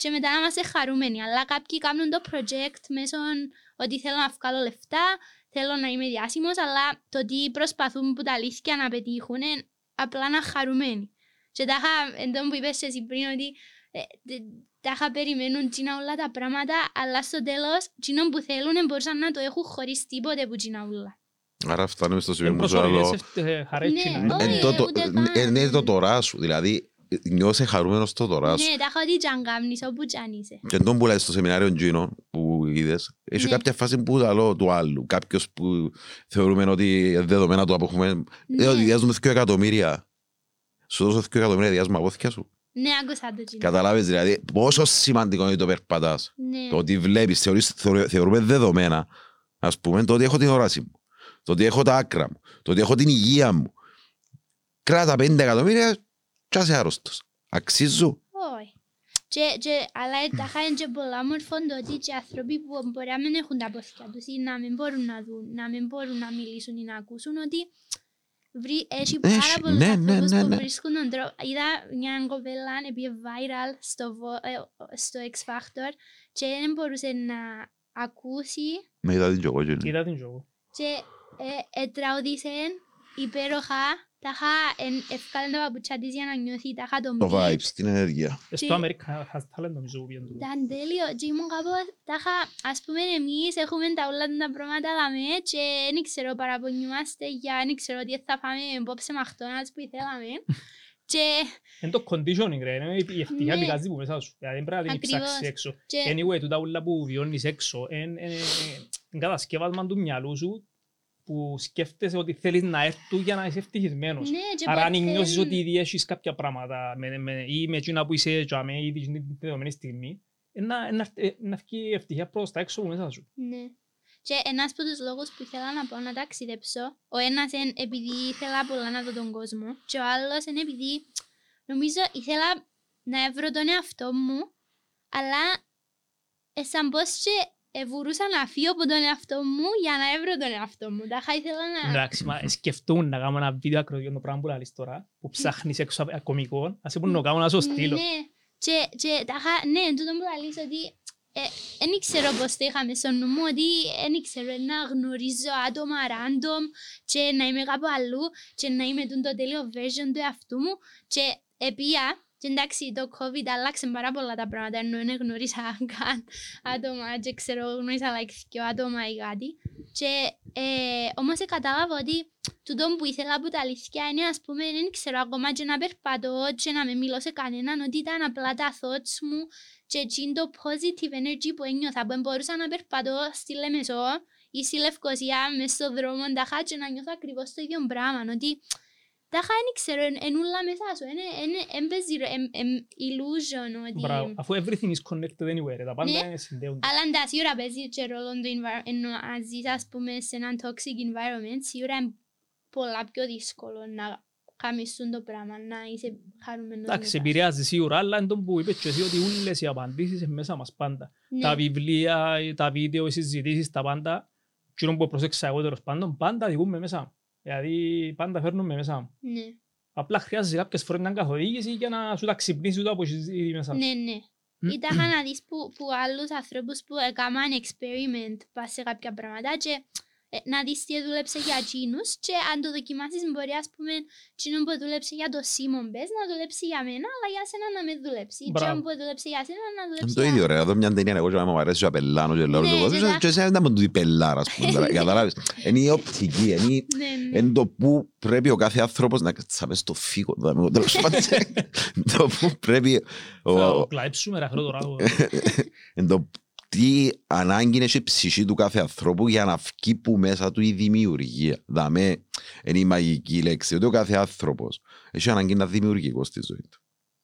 και μετά να είμαστε χαρούμενοι. Αλλά κάποιοι κάνουν το project μέσω ότι θέλω να βγάλω λεφτά, θέλω να είμαι διάσημος, αλλά το τι προσπαθούν που τα αλήθεια να πετύχουν είναι απλά να χαρούμενοι. Και τα είχα, εντός που είπες εσύ πριν, ότι ε, τα είχα περιμένουν τσίνα όλα τα πράγματα, αλλά στο τέλος, τσίνο που θέλουν μπορούσαν να το έχουν χωρίς τίποτε που τσίνα όλα. Άρα φτάνουμε στο σημείο που σου άλλο. Είναι το τώρα σου, δηλαδή νιώσε χαρούμενος το τώρα σου. Ναι, τα έχω δει τζαν κάμνεις όπου τζαν είσαι. Και τον που λέει στο σεμινάριο Τζίνο που είδες, έχει ναι. κάποια φάση που άλλο του άλλου. Κάποιος που θεωρούμε ότι δεδομένα του αποχούμε, ναι. ότι διάζουμε 2 εκατομμύρια. Σου δώσω 2 εκατομμύρια διάζουμε από σου. Ναι, άκουσα το Τζίνο. Καταλάβεις δηλαδή πόσο σημαντικό είναι το περπατάς. Ναι. Το ότι βλέπεις, θεωρούμε δεδομένα. Ας πούμε, το ότι έχω την όραση μου. Το ότι έχω τα άκρα μου. Το ότι έχω την υγεία μου. Κράτα 5 εκατομμύρια και είσαι άρρωστος. Αξίζω. Όχι. Και, και, αλλά τα είναι και πολλά μορφών το ότι και άνθρωποι που μπορεί να μην έχουν τα πόθηκια τους ή να μην μπορούν να δουν, να μην μπορούν να μιλήσουν ή να ακούσουν ότι βρει, έχει πάρα πολλούς ναι, ναι, ανθρώπους ναι, ναι, που βρίσκουν τον τρόπο. Είδα μια κοπέλα επί viral στο, ε, στο X Factor και δεν μπορούσε να ακούσει. Με είδα την τζογό. Είδα την τζογό. Και ε, ε, τραγουδίσε υπέροχα τα είχα ευκάλεν τα παπουτσιά της για να νιώθει τα είχα τον Το vibes, την ενέργεια. Στο Αμερικά has talent νομίζω που πιέντου. Ήταν τέλειο και ήμουν κάπως, τα είχα, ας πούμε εμείς έχουμε τα όλα τα πράγματα δαμε και δεν ξέρω παραπονιούμαστε για δεν ξέρω τι θα φάμε απόψε McDonald's που ήθελαμε. Και... Είναι το conditioning ρε, είναι η ευτυχία ναι. πηγάζει που μέσα σου. Δηλαδή δεν πρέπει να την ψάξεις έξω. Anyway, τούτα όλα που βιώνεις έξω, είναι κατασκεύασμα του μυαλού σου που σκέφτεσαι ότι θέλεις να έρθουν για να είσαι ευτυχισμένος. Ναι, Άρα αν νιώσεις ότι ήδη έχεις κάποια πράγματα με, με, ή με εκείνα που είσαι και με ήδη στην δεδομένη στιγμή, να, να, να βγει ευτυχία προς τα έξω μέσα σου. Ναι. Και ένας από τους λόγους που ήθελα να πω να ταξιδέψω, ο ένας είναι επειδή ήθελα πολλά να δω τον κόσμο και ο άλλος είναι επειδή νομίζω ήθελα να βρω τον εαυτό μου, αλλά σαν πως και Εβουρούσα να φύγω από τον εαυτό μου για να έβρω τον εαυτό μου. Τα ήθελα να... Εντάξει, μα σκεφτούν να κάνω ένα βίντεο ακροδίον το πράγμα που λαλείς τώρα, που ψάχνεις έξω από κομικό, ας είπουν να κάνω να σου στείλω. Ναι, και, και τα ναι, τούτο που λαλείς ότι δεν ε, ξέρω πώς το είχαμε στο νου μου, ότι δεν ξέρω να γνωρίζω άτομα random και να είμαι κάπου αλλού και να είμαι το τέλειο version του εαυτού μου και επία και εντάξει, το COVID άλλαξε πάρα πολλά τα πράγματα, ενώ δεν γνώρισα καν άτομα και ξέρω γνώρισα like δυο άτομα ή κάτι. Και ε, όμως κατάλαβα ότι τούτο που ήθελα από τα αλήθεια είναι ας πούμε δεν ξέρω ακόμα και να περπατώ και να με μιλώ σε κανέναν ότι ήταν απλά τα thoughts μου και εκείνο το positive energy που ένιωθα που μπορούσα να περπατώ στη Λεμεσό ή στη Λευκοσία μες στον δρόμο τα και να νιώθω ακριβώς το ίδιο πράγμα ότι τα είχα δεν ξέρω, είναι όλα μέσα σου, είναι παίζει illusion ότι... Μπράβο, αφού everything is connected anywhere, τα πάντα είναι συνδέονται. Αλλά εντάξει, σίγουρα παίζει και ρόλο το environment, αν ζεις ας πούμε σε έναν toxic environment, σίγουρα είναι πολλά πιο δύσκολο να κάνεις το πράγμα, να είσαι χαρούμενος. Εντάξει, επηρεάζει σίγουρα, αλλά είναι το που είπες και εσύ ότι όλες οι απαντήσεις είναι μέσα μας πάντα. Τα βιβλία, τα βίντεο, οι συζητήσεις, τα πάντα, και που προσέξα εγώ τέλος πάντων, πάντα δικούμε μέσα. Δηλαδή πάντα φέρνουμε μέσα μου. Ναι. Απλά χρειάζεται κάποιες φορές να καθοδήγηση για να σου τα ξυπνήσει το από ήδη μέσα. Ναι, ναι. Ήταν να δεις που, που άλλους ανθρώπους που έκαναν experiment πας σε κάποια πράγματα και ε, να δεις τι δούλεψε για εκείνους και αν το δοκιμάσεις μπορεί ας πούμε εκείνο που δούλεψε για το Σίμον Μπες να δουλέψει για μένα αλλά για σένα να με δουλέψει και αν που δούλεψε για σένα να δουλέψει για Το ίδιο ρε, εδώ μια ταινία εγώ και μου αρέσει και πελάνω και λέω ναι, και εσένα να μου του πελάρα ας πούμε καταλάβεις. Είναι η οπτική, είναι ναι, ναι. το που πρέπει ο κάθε άνθρωπος να κατσάμε στο φύγο το που πρέπει Θα κλάψουμε ρε αυτό το ράγο τι ανάγκη είναι η ψυχή του κάθε ανθρώπου για να βγει που μέσα του η δημιουργία. Δαμέ, είναι η μαγική λέξη. Ότι ο κάθε άνθρωπος έχει ανάγκη να δημιουργικό στη ζωή του.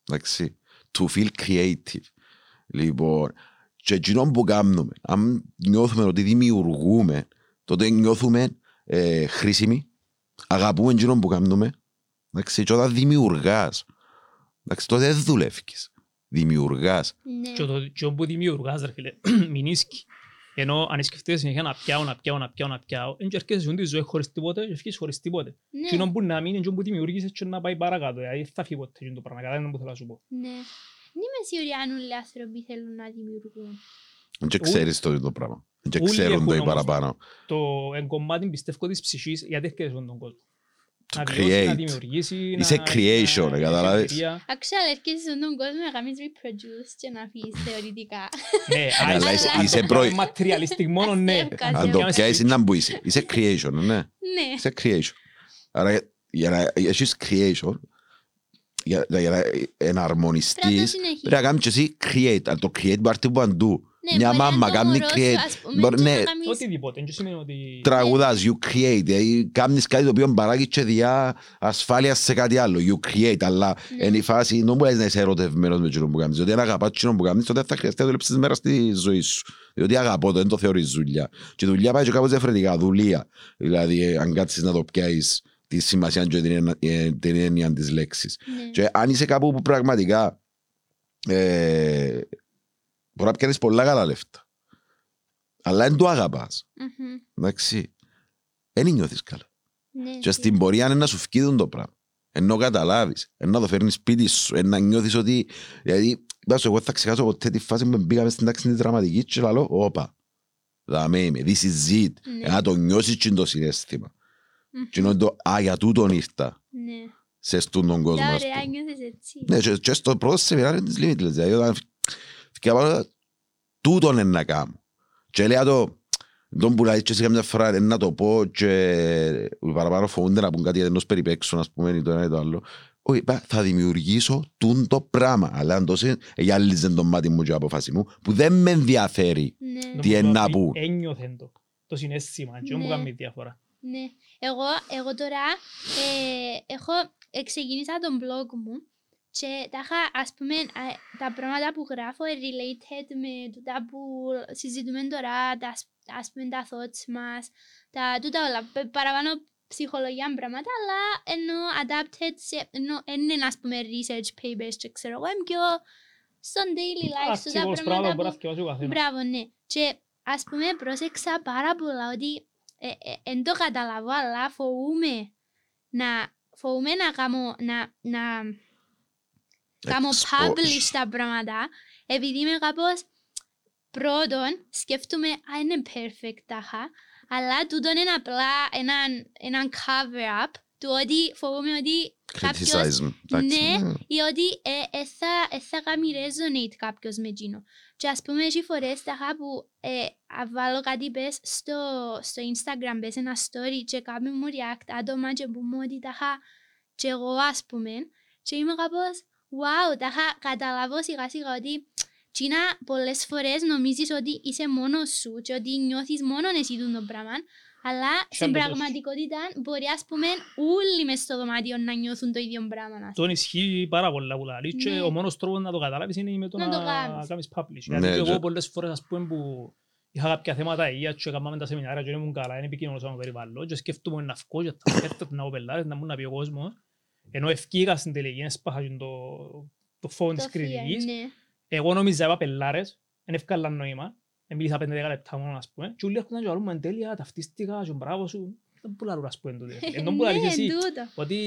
Εντάξει. To feel creative. Λοιπόν, και εκείνο που κάνουμε, αν νιώθουμε ότι δημιουργούμε, τότε νιώθουμε ε, χρήσιμοι, αγαπούμε εκείνο που κάνουμε. Εντάξει, και όταν δημιουργάς, εντάξει, τότε δεν δουλεύεις δημιουργάς. Ναι. Και το και που δημιουργάς, ρε φίλε, μην ίσκει. Ενώ αν σκεφτείς συνέχεια να πιάω, να πιάω, να πιάω, να πιάω, δεν και έρχεσαι τη ζωή χωρίς τίποτε και φύγεις χωρίς τίποτε. Ναι. Και που να μείνει και που δημιουργήσεις και να πάει παρακάτω. Δηλαδή θα φύγει ποτέ το πράγμα, κατά που θέλω να σου πω. Ναι. Δεν είμαι σίγουρη αν όλοι οι άνθρωποι θέλουν να δημιουργούν. Δεν ξέρεις το, το πράγμα. Δεν ξέρουν το ή παραπάνω. Το εγκομμάτι πιστεύω της ψυχής γιατί έρχεται στον κόσμο. To create. Είσαι creation, καταλάβεις. Actually, έρχεσαι στον κόσμο να κάνεις reproduce και να αφήσεις θεωρητικά. Ναι, αλλά είσαι προ... Ματριαλιστικ μόνο, ναι. Αν το πιάσεις να που είσαι. Είσαι creation, ναι. Ναι. Είσαι creation. Άρα για να έχεις creation, για να εναρμονιστείς, πρέπει να κάνεις και εσύ create. Το create μπορεί να παντού. Μια μάμα κάνει create. Ναι, οτιδήποτε, δεν σημαίνει ότι... Τραγουδάς, you create. Δηλαδή κάνεις κάτι το οποίο παράγει και διά ασφάλεια σε κάτι άλλο. You create, αλλά είναι η φάση, δεν μπορείς να είσαι ερωτευμένος με εκείνο που κάνεις. Διότι αν αγαπάς εκείνο που κάνεις, τότε θα χρειαστεί να δουλέψεις μέρα στη ζωή σου. Διότι αγαπώ το, δεν το θεωρείς δουλειά. Και η δουλειά πάει και κάπως διαφορετικά, δουλεία. Δηλαδή, αν κάτσεις να το πιάσεις τη σημασία και την έννοια της λέξης. Και αν είσαι κάπου που πραγματικά Μπορεί να πιάνεις πολλά καλά λεφτά. Αλλά δεν το αγαπάς. Εντάξει. Δεν νιώθεις καλά. Ναι, και στην πορεία είναι να σου φκίδουν το πράγμα. Ενώ καταλάβεις. Ενώ να το φέρνεις σπίτι σου. Ενώ να νιώθεις ότι... Δηλαδή, βάζω, εγώ θα ξεχάσω ποτέ τη φάση που μπήκαμε στην τάξη της δραματικής και λέω, όπα, δαμε είμαι, this is it. Ναι. Να το νιώσεις και το συνέστημα. Και ενώ το, α, για τούτον ήρθα. Ναι. Σε στούν τον κόσμο. Τα ας ωραία πούμε. νιώθεις έτσι. Ναι, και, και στο πρώτο σεμινάριο της Limitless, δηλαδή όταν φτιάχνω τούτον είναι να κάνω. Και λέει το, τον που λέει και σε καμιά φορά είναι να το πω και οι παραπάνω φοβούνται να πούν κάτι γιατί ενός περιπέξουν, ας πούμε, ή το ένα ή το άλλο. Όχι, είπα, θα δημιουργήσω τούν το πράγμα. Αλλά αν τόσο γυάλιζε το μάτι μου και η αποφάση μου, που δεν με ενδιαφέρει Ναι. τι είναι να πούν. Ένιωθεν το. Το συνέστημα. Και Ναι. μου κάνει διαφορά. Ναι. Εγώ, εγώ τώρα ε, έχω ε, ξεκίνησα τον blog μου και τα είχα, ας πούμε, α, τα πράγματα που γράφω ε, related με τούτα που συζητούμε τώρα, τα, ας- ας πούμε, τα thoughts μας, τα τούτα όλα, π- παραπάνω ψυχολογία πράγματα, αλλά ενώ adapted σε, ενώ δεν είναι, ας πούμε, research papers και ξέρω εγώ, είναι πιο στον daily life, σου τα Αστυχώς πράγματα πράγματα που μπορείς να που θυκευάσει ο καθένας. Μπράβο, ναι. Και ας πούμε πρόσεξα πάρα πολλά ότι ε, ε, εν το καταλαβώ, αλλά φοβούμαι να, φοβούμαι να κάνω, να, να κάνω Expose. publish τα πράγματα, επειδή είμαι κάπως πρώτον, σκέφτομαι, α, είναι perfect τάχα, αλλά τούτον είναι απλά έναν, έναν cover-up του ότι φοβούμαι ότι κάποιος Criticism. εντάξει, Ναι. ναι. ή ότι ε, ε, θα, ε, θα κάνει resonate κάποιος με εκείνο. Και ας πούμε έχει φορές τάχα που ε, α, βάλω κάτι πες στο, στο Instagram, πες ένα story και κάποιοι μου react άτομα και που μου ότι τάχα και εγώ ας πούμε και είμαι κάπως wow, τάχα καταλάβω σιγά σιγά ότι Τσίνα πολλές φορές νομίζεις ότι είσαι μόνος σου και ότι νιώθεις μόνο εσύ τούτο το πράγμα αλλά στην το δώσεις. πραγματικότητα μπορεί ας πούμε όλοι μες στο δωμάτιο να νιώθουν το ίδιο πράγμα. ας πούμε. Τον ισχύει πάρα πολλά που λαλείς και Ναι. ο μόνος τρόπος να το καταλάβεις είναι με το Να το να κάνεις. κάνεις publish. Ναι, Γιατί και- εγώ πολλές φορές ας πούμε που είχα κάποια θέματα υγείας και έκαναμε τα σεμινάρια και δεν ήμουν καλά, είναι επικοινωνός με το περιβάλλον και σκέφτομαι να βγω και θα έρθω να πω πελάρες, να μου να πει ο κόσμος ενώ ευκήγα στην τελική, έσπαχα και το, το φόντ της Το fear, κριτικής ναι. Εγώ νόμιζα είπα πελάρες, δεν ευκάλαν νόημα. Μίλησα 5-10 λεπτά μόνο, ας πούμε. Και όλοι έρχονταν και λαλούν, «Εν τέλεια, ταυτίστηκα και μπράβο σου». Δεν που λαλούν, ας πούμε, τούτε. Εν τόν που λαλείς Ναι, εσύ, τούτο. ότι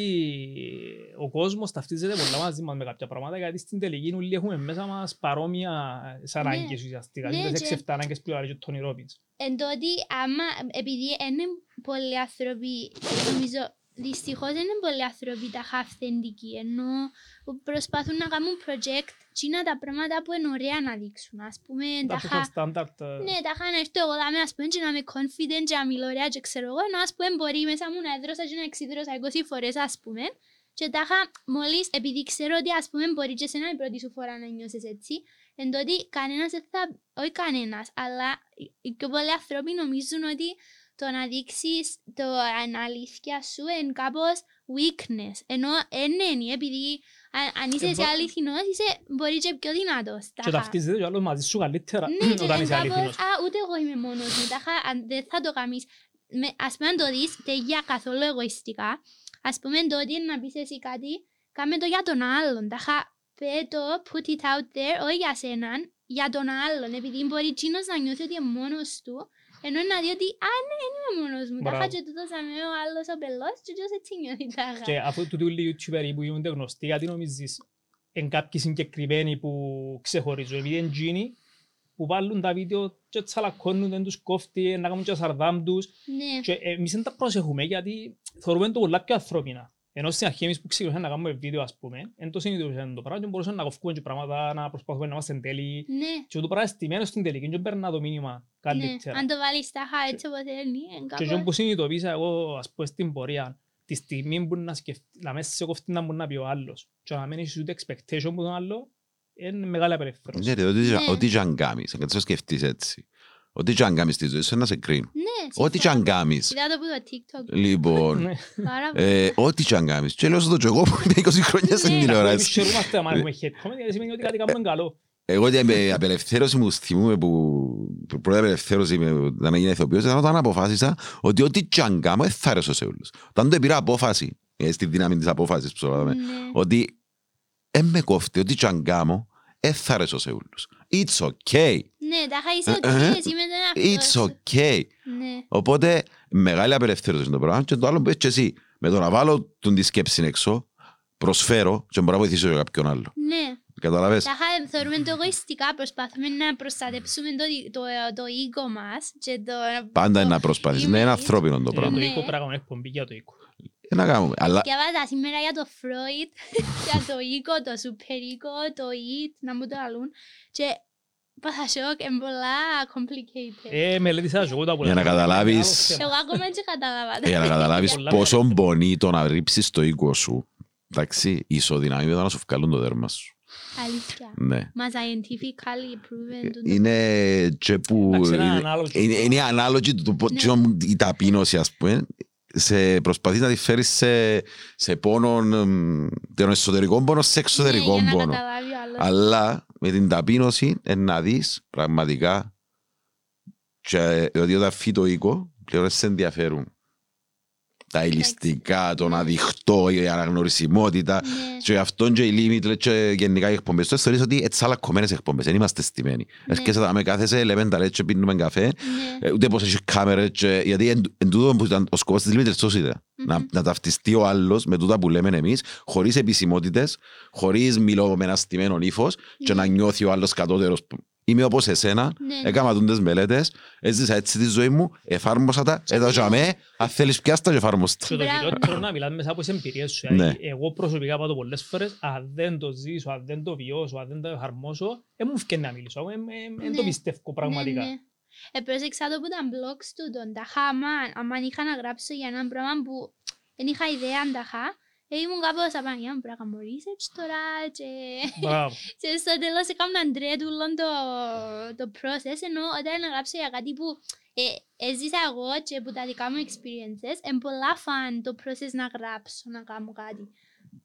ο κόσμος ταυτίζεται πολλά μαζί μας με κάποια πράγματα, γιατί στην τελική όλοι έχουμε μέσα μας παρόμοια σαν Ναι. ανάγκες ουσιαστικά. Ναι, Είναι τις και- 6-7 ανάγκες που λέει ο Τόνι Ρόμπινς. Εν τότε, άμα, επειδή είναι πολλοί άνθρωποι, νομίζω, δυστυχώς είναι πολλοί άνθρωποι τα αυθεντικοί, ενώ που προσπαθούν να κάνουν project, τσίνα τα πράγματα που είναι ωραία να δείξουν, ας πούμε, Τα τα πιο χα... στάνταρτ. ε, Ναι, τα είχα να έρθω εγώ δάμε, ας πούμε, και να είμαι confident και να μιλώ ωραία και ξέρω εγώ, ενώ ας πούμε μπορεί μέσα μου να έδρωσα και να εξίδρωσα 20 φορές, ας πούμε, και τα είχα μόλις, επειδή ξέρω ότι ας πούμε μπορεί και εσένα η πρώτη σου φορά να νιώσεις έτσι, εν τότε κανένας δεν θα, όχι κανένας, αλλά οι- οι πιο πολλοί άνθρωποι νομίζουν ότι το να δείξεις το αν αλήθεια σου είναι κάπως weakness, ενώ εν είναι, επειδή αν, αν είσαι Ε, εσύ μπο- αληθινός, είσαι μπορεί και πιο δυνατός. Και τάχα. ταυτίζεται και ο άλλος μαζί σου καλύτερα Ναι, και όταν είναι είσαι κάπως, αληθινός. Α, ούτε εγώ είμαι μόνος μου. Τάχα, αν δεν θα το κάνεις. Με, ας πούμε, αν το δεις, τεγιά καθόλου εγωιστικά. Ας πούμε, το ότι είναι να πεις εσύ κάτι, κάμε το για τον άλλον. Τάχα, πέ το, put it out there, όχι για σέναν, για τον άλλον. Επειδή μπορεί εκείνος να νιώθει ότι είναι μόνος του, ενώ να δει ότι, α, ναι, δεν είμαι μόνος μου. Τάχα, Μπράβο. και τούτος αμέ ο άλλος ο πελός, και τούτος έτσι νιώθει τάχα. Και αφού τούτοι όλοι οι YouTubers που γίνονται γνωστοί, γιατί νομίζεις εν κάποιοι συγκεκριμένοι που ξεχωρίζουν. Επειδή είναι εκείνοι που βάλουν τα βίντεο και τσαλακώνουν, δεν τους κόφτει, να κάνουν και σαρδάμ τους. Ναι. Και εμείς δεν τα προσέχουμε γιατί θεωρούμε το πολλά πιο ανθρώπινα. Ενώ στην αρχή εμείς που ξεκινούσαμε να κάνουμε βίντεο, ας πούμε, εν το συνειδητούσαμε το πράγμα και μπορούσαμε να κοφκούμε και πράγματα, να προσπαθούμε να είμαστε εν τέλει. Ναι. Και το πράγμα στημένο στην τελική και παίρνα το μήνυμα Ναι. καλύτερα. Αν το βάλεις τάχα έτσι όπως είναι, Και αυτό που συνειδητοποίησα εγώ, ας πούμε, στην πορεία, τη στιγμή που να σκεφτεί, να μέσα σε κοφτεί να μπορεί να πει ο άλλος και να μην έχεις ούτε expectation που τον άλλο, είναι μεγάλη απελευθέρωση. Ναι, ρε, ό,τι- Ναι. ό,τι και αν κάνεις, αν το σκεφτείς έτσι. Ό,τι και αν κάνεις στη ζωή σου, να σε κρίνει. Ναι, Ό,τι και αν συμφωνώ. κάνεις. Είδα το που το TikTok. Λοιπόν, Ναι. Πάρα πολύ. ε, ό,τι και αν κάνεις. Και λέω στο το και εγώ που είμαι 20 χρόνια στην Ναι. Εμείς τηλεόραση. χαιρούμαστε άμα έχουμε hate comment, γιατί σημαίνει ότι κάτι κάνουμε καλό. Εγώ την απε- απελευθέρωση μου θυμούμαι που που πρώτη απελευθέρωση με- ήταν να γίνει ηθοποιός ήταν όταν αποφάσισα ότι ό,τι και αν κάνω δεν θα αρέσω σε όλους. Όταν το πήρα απόφαση, ε, στη δύναμη της απόφασης που σου Ναι. ότι δεν με κόφτει, ό,τι και αν κάνω δεν θα αρέσω σε όλους. It's okay. Ναι, τάχα είσαι Ε, ε, ότι εσύ με τον εαυτό It's σου. okay. Ναι. Οπότε μεγάλη απελευθέρωση είναι το πράγμα και το άλλο που έτσι εσύ. Με το να βάλω τον τη σκέψη έξω, προσφέρω και μπορώ να βοηθήσω για κάποιον άλλο. Ναι. Καταλαβες; Τάχα θεωρούμε το εγωιστικά, προσπαθούμε να προστατεύσουμε το, το, το οίκο μας και το... Πάντα το είναι να προσπαθείς. Ναι, είναι image. ανθρώπινο το Για το πράγμα. Ναι. οίκο πρέπει να κάνουμε εκπομπή για το οίκο. Τι να κάνουμε. Αλλά Διαβάζα σήμερα για το Freud, για το οίκο, το super οίκο, το it, να μου το αλλούν. Και πάθα σοκ, είναι πολλά complicated. Ε, μελέτησα και εγώ τα πολλά. Για να καταλάβεις- Εγώ ακόμα δεν καταλάβα. για να καταλάβεις Πολλά πόσο μεγάλα. μπονεί το να ρίψεις το οίκο σου, εντάξει, ισοδυναμεί με το να σου βγάλουν το δέρμα σου. Αλήθεια. Ναι. Μα scientifically proven. το- Είναι και που... Εντάξει, είναι είναι- ανάλογο. Είναι, είναι η ανάλογη του, του, Ναι. του, η ταπείνωση, ας πούμε, σε προσπαθείς να τη φέρεις σε, σε πόνο, εμ, τον εσωτερικό πόνο, σε εξωτερικό Ναι, για να πόνο. καταλάβει ο άλλος. Αλλά με την ταπείνωση ε, να δεις πραγματικά και, ότι όταν φύγει το οίκο, πλέον δεν σε ενδιαφέρουν τα ηλιστικά, το να δειχτώ, η αναγνωρισιμότητα Ναι. και αυτό και οι limit και γενικά οι εκπομπές. Το θεωρείς ότι έτσι αλακωμένες εκπομπές, δεν είμαστε στημένοι. Ναι. Έρχεσαι να με κάθεσαι, λέμε τα λέτε και πίνουμε καφέ, Ναι. ε, ούτε πως έχει κάμερες και, γιατί εν, εν τούτο που ήταν ο σκοπός της Limited τόσο ήταν. Να, Μμμ. να ταυτιστεί ο άλλος με τούτα που λέμε εμείς, χωρίς επισημότητες, χωρίς μιλώ με ένα στημένο ύφος και Ναι. να νιώθει ο άλλος κατώτερος. Είμαι όπως εσένα, Ναι. έκανα τούντες μελέτες, έζησα έτσι τη ζωή μου, εφάρμοσα τα, έδωσα με, αν θέλεις πιάστα και εφάρμοστα. Και το Μπράβο. κυριότερο να μιλάς μέσα από τις εμπειρίες σου. Ναι. Δηλαδή, Εγώ προσωπικά πάω το πολλές φορές, αν δεν το ζήσω, αν δεν το βιώσω, αν δεν το εφαρμόσω, δεν μου φκένει να μιλήσω. Δεν το Ναι. πιστεύω πραγματικά. Ναι, ναι. Ε, πρόσεξα το που τα blogs του τον ταχά, αμάν, αμάν είχα να γράψω για ένα πράγμα που δεν είχα ιδέα αν ταχά, ε, ήμουν κάπως απανιά, μου πρέπει να κάνω research τώρα και... Μπράβο. και στο τέλος έκανα ντρέτουλο το, το process, ενώ όταν να γράψω για κάτι που ε, έζησα εγώ και που τα δικά μου experiences, είναι πολλά φαν το process να γράψω, να κάνω κάτι.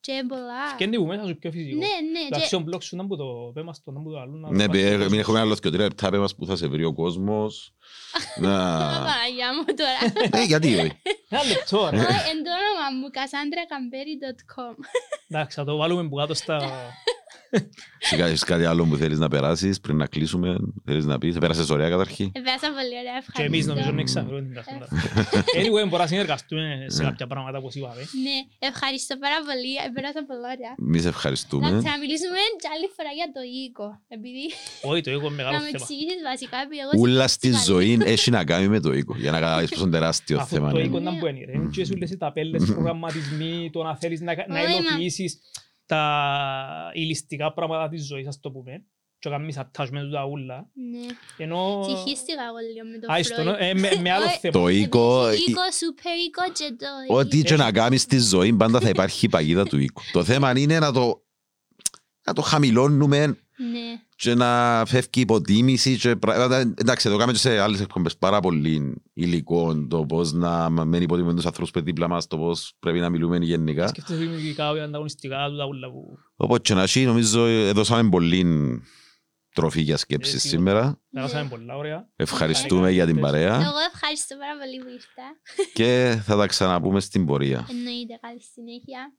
Και είναι πολλά... Φκένει που μέσα σου πιο φυσικό. Ναι, ναι, Το και... action blog σου να που το πέμας το να που το αλλού. να το Ναι, πας παι- στο μην κόσμο. έχουμε άλλος και τρία λεπτά πέμας που θα σε βρει ο κόσμος. Να... Παναγιά μου τώρα. Ε, γιατί όχι. Ένα λεπτό, ρε. Όχι, εν το όνομα μου, cassandracamperi.com. Εντάξει, θα το βάλουμε που κάτω στα... Σιγά, έχεις κάτι άλλο που θέλεις να περάσεις πριν να κλείσουμε, θέλεις να πεις, πέρασες ωραία καταρχήν. Επέρασα πολύ ωραία, Και εμείς νομίζω να ευχαριστώ. εξαφερούμε την καθόλου. Anyway, μπορούμε να συνεργαστούμε σε κάποια πράγματα όπως είπαμε. Ναι, ευχαριστώ πάρα πολύ, επέρασα πολύ ωραία. Εμείς Να ευχαριστούμε. ξαναμιλήσουμε κι άλλη φορά για το οίκο, επειδή Όχι, το έχω μεγάλο να με θέμα. εξηγήσεις βασικά, επειδή εγώ... Ούλα στη καλή. ζωή έχει να κάνει με το οίκο, για να καταλάβεις πόσο τεράστιο Αφού θέμα το είναι. οίκο ήταν που είναι. Είναι και σου λες οι ταπέλες, οι προγραμματισμοί, το να θέλεις να, να Όχι, μα- υλοποιήσεις τα ηλιστικά πράγματα της ζωής, ας το πούμε. Και να κάνεις attachment του τα ούλα. Ναι, Ενώ... συγχύστηκα εγώ λίγο με το Α, στο- Freud. ε, με- με άλλο Όχι. θέμα. Το οίκο, Επειδή Οίκο, σούπερ οίκο και το... ό,τι και να κάνεις στη ζωή, πάντα θα υπάρχει η παγίδα του οίκου. Το θέμα είναι να το, να το χαμηλώνουμε Ναι, και να φεύγει η υποτίμηση και πράγματα. Εντάξει, εδώ κάνουμε και σε άλλες εκπομπές πάρα πολύ υλικό το πώς να μην υποτιμούμε τους ανθρώπους που είναι δίπλα μας, το πώς πρέπει να μιλούμε γενικά. Σκέφτεσαι δημιουργικά, ανταγωνιστικά, του τα ούλα που... Οπότε και να έχει, νομίζω έδωσαμε πολύ τροφή για Ε, σκέψη σίγουρα. σήμερα. Περάσαμε πολλά ωραία. Ευχαριστούμε για την παρέα εγώ ευχαριστώ πάρα πολύ που ήρθα. και θα τα ξαναπούμε στην πορεία. Εννοείται, καλή συνέχεια.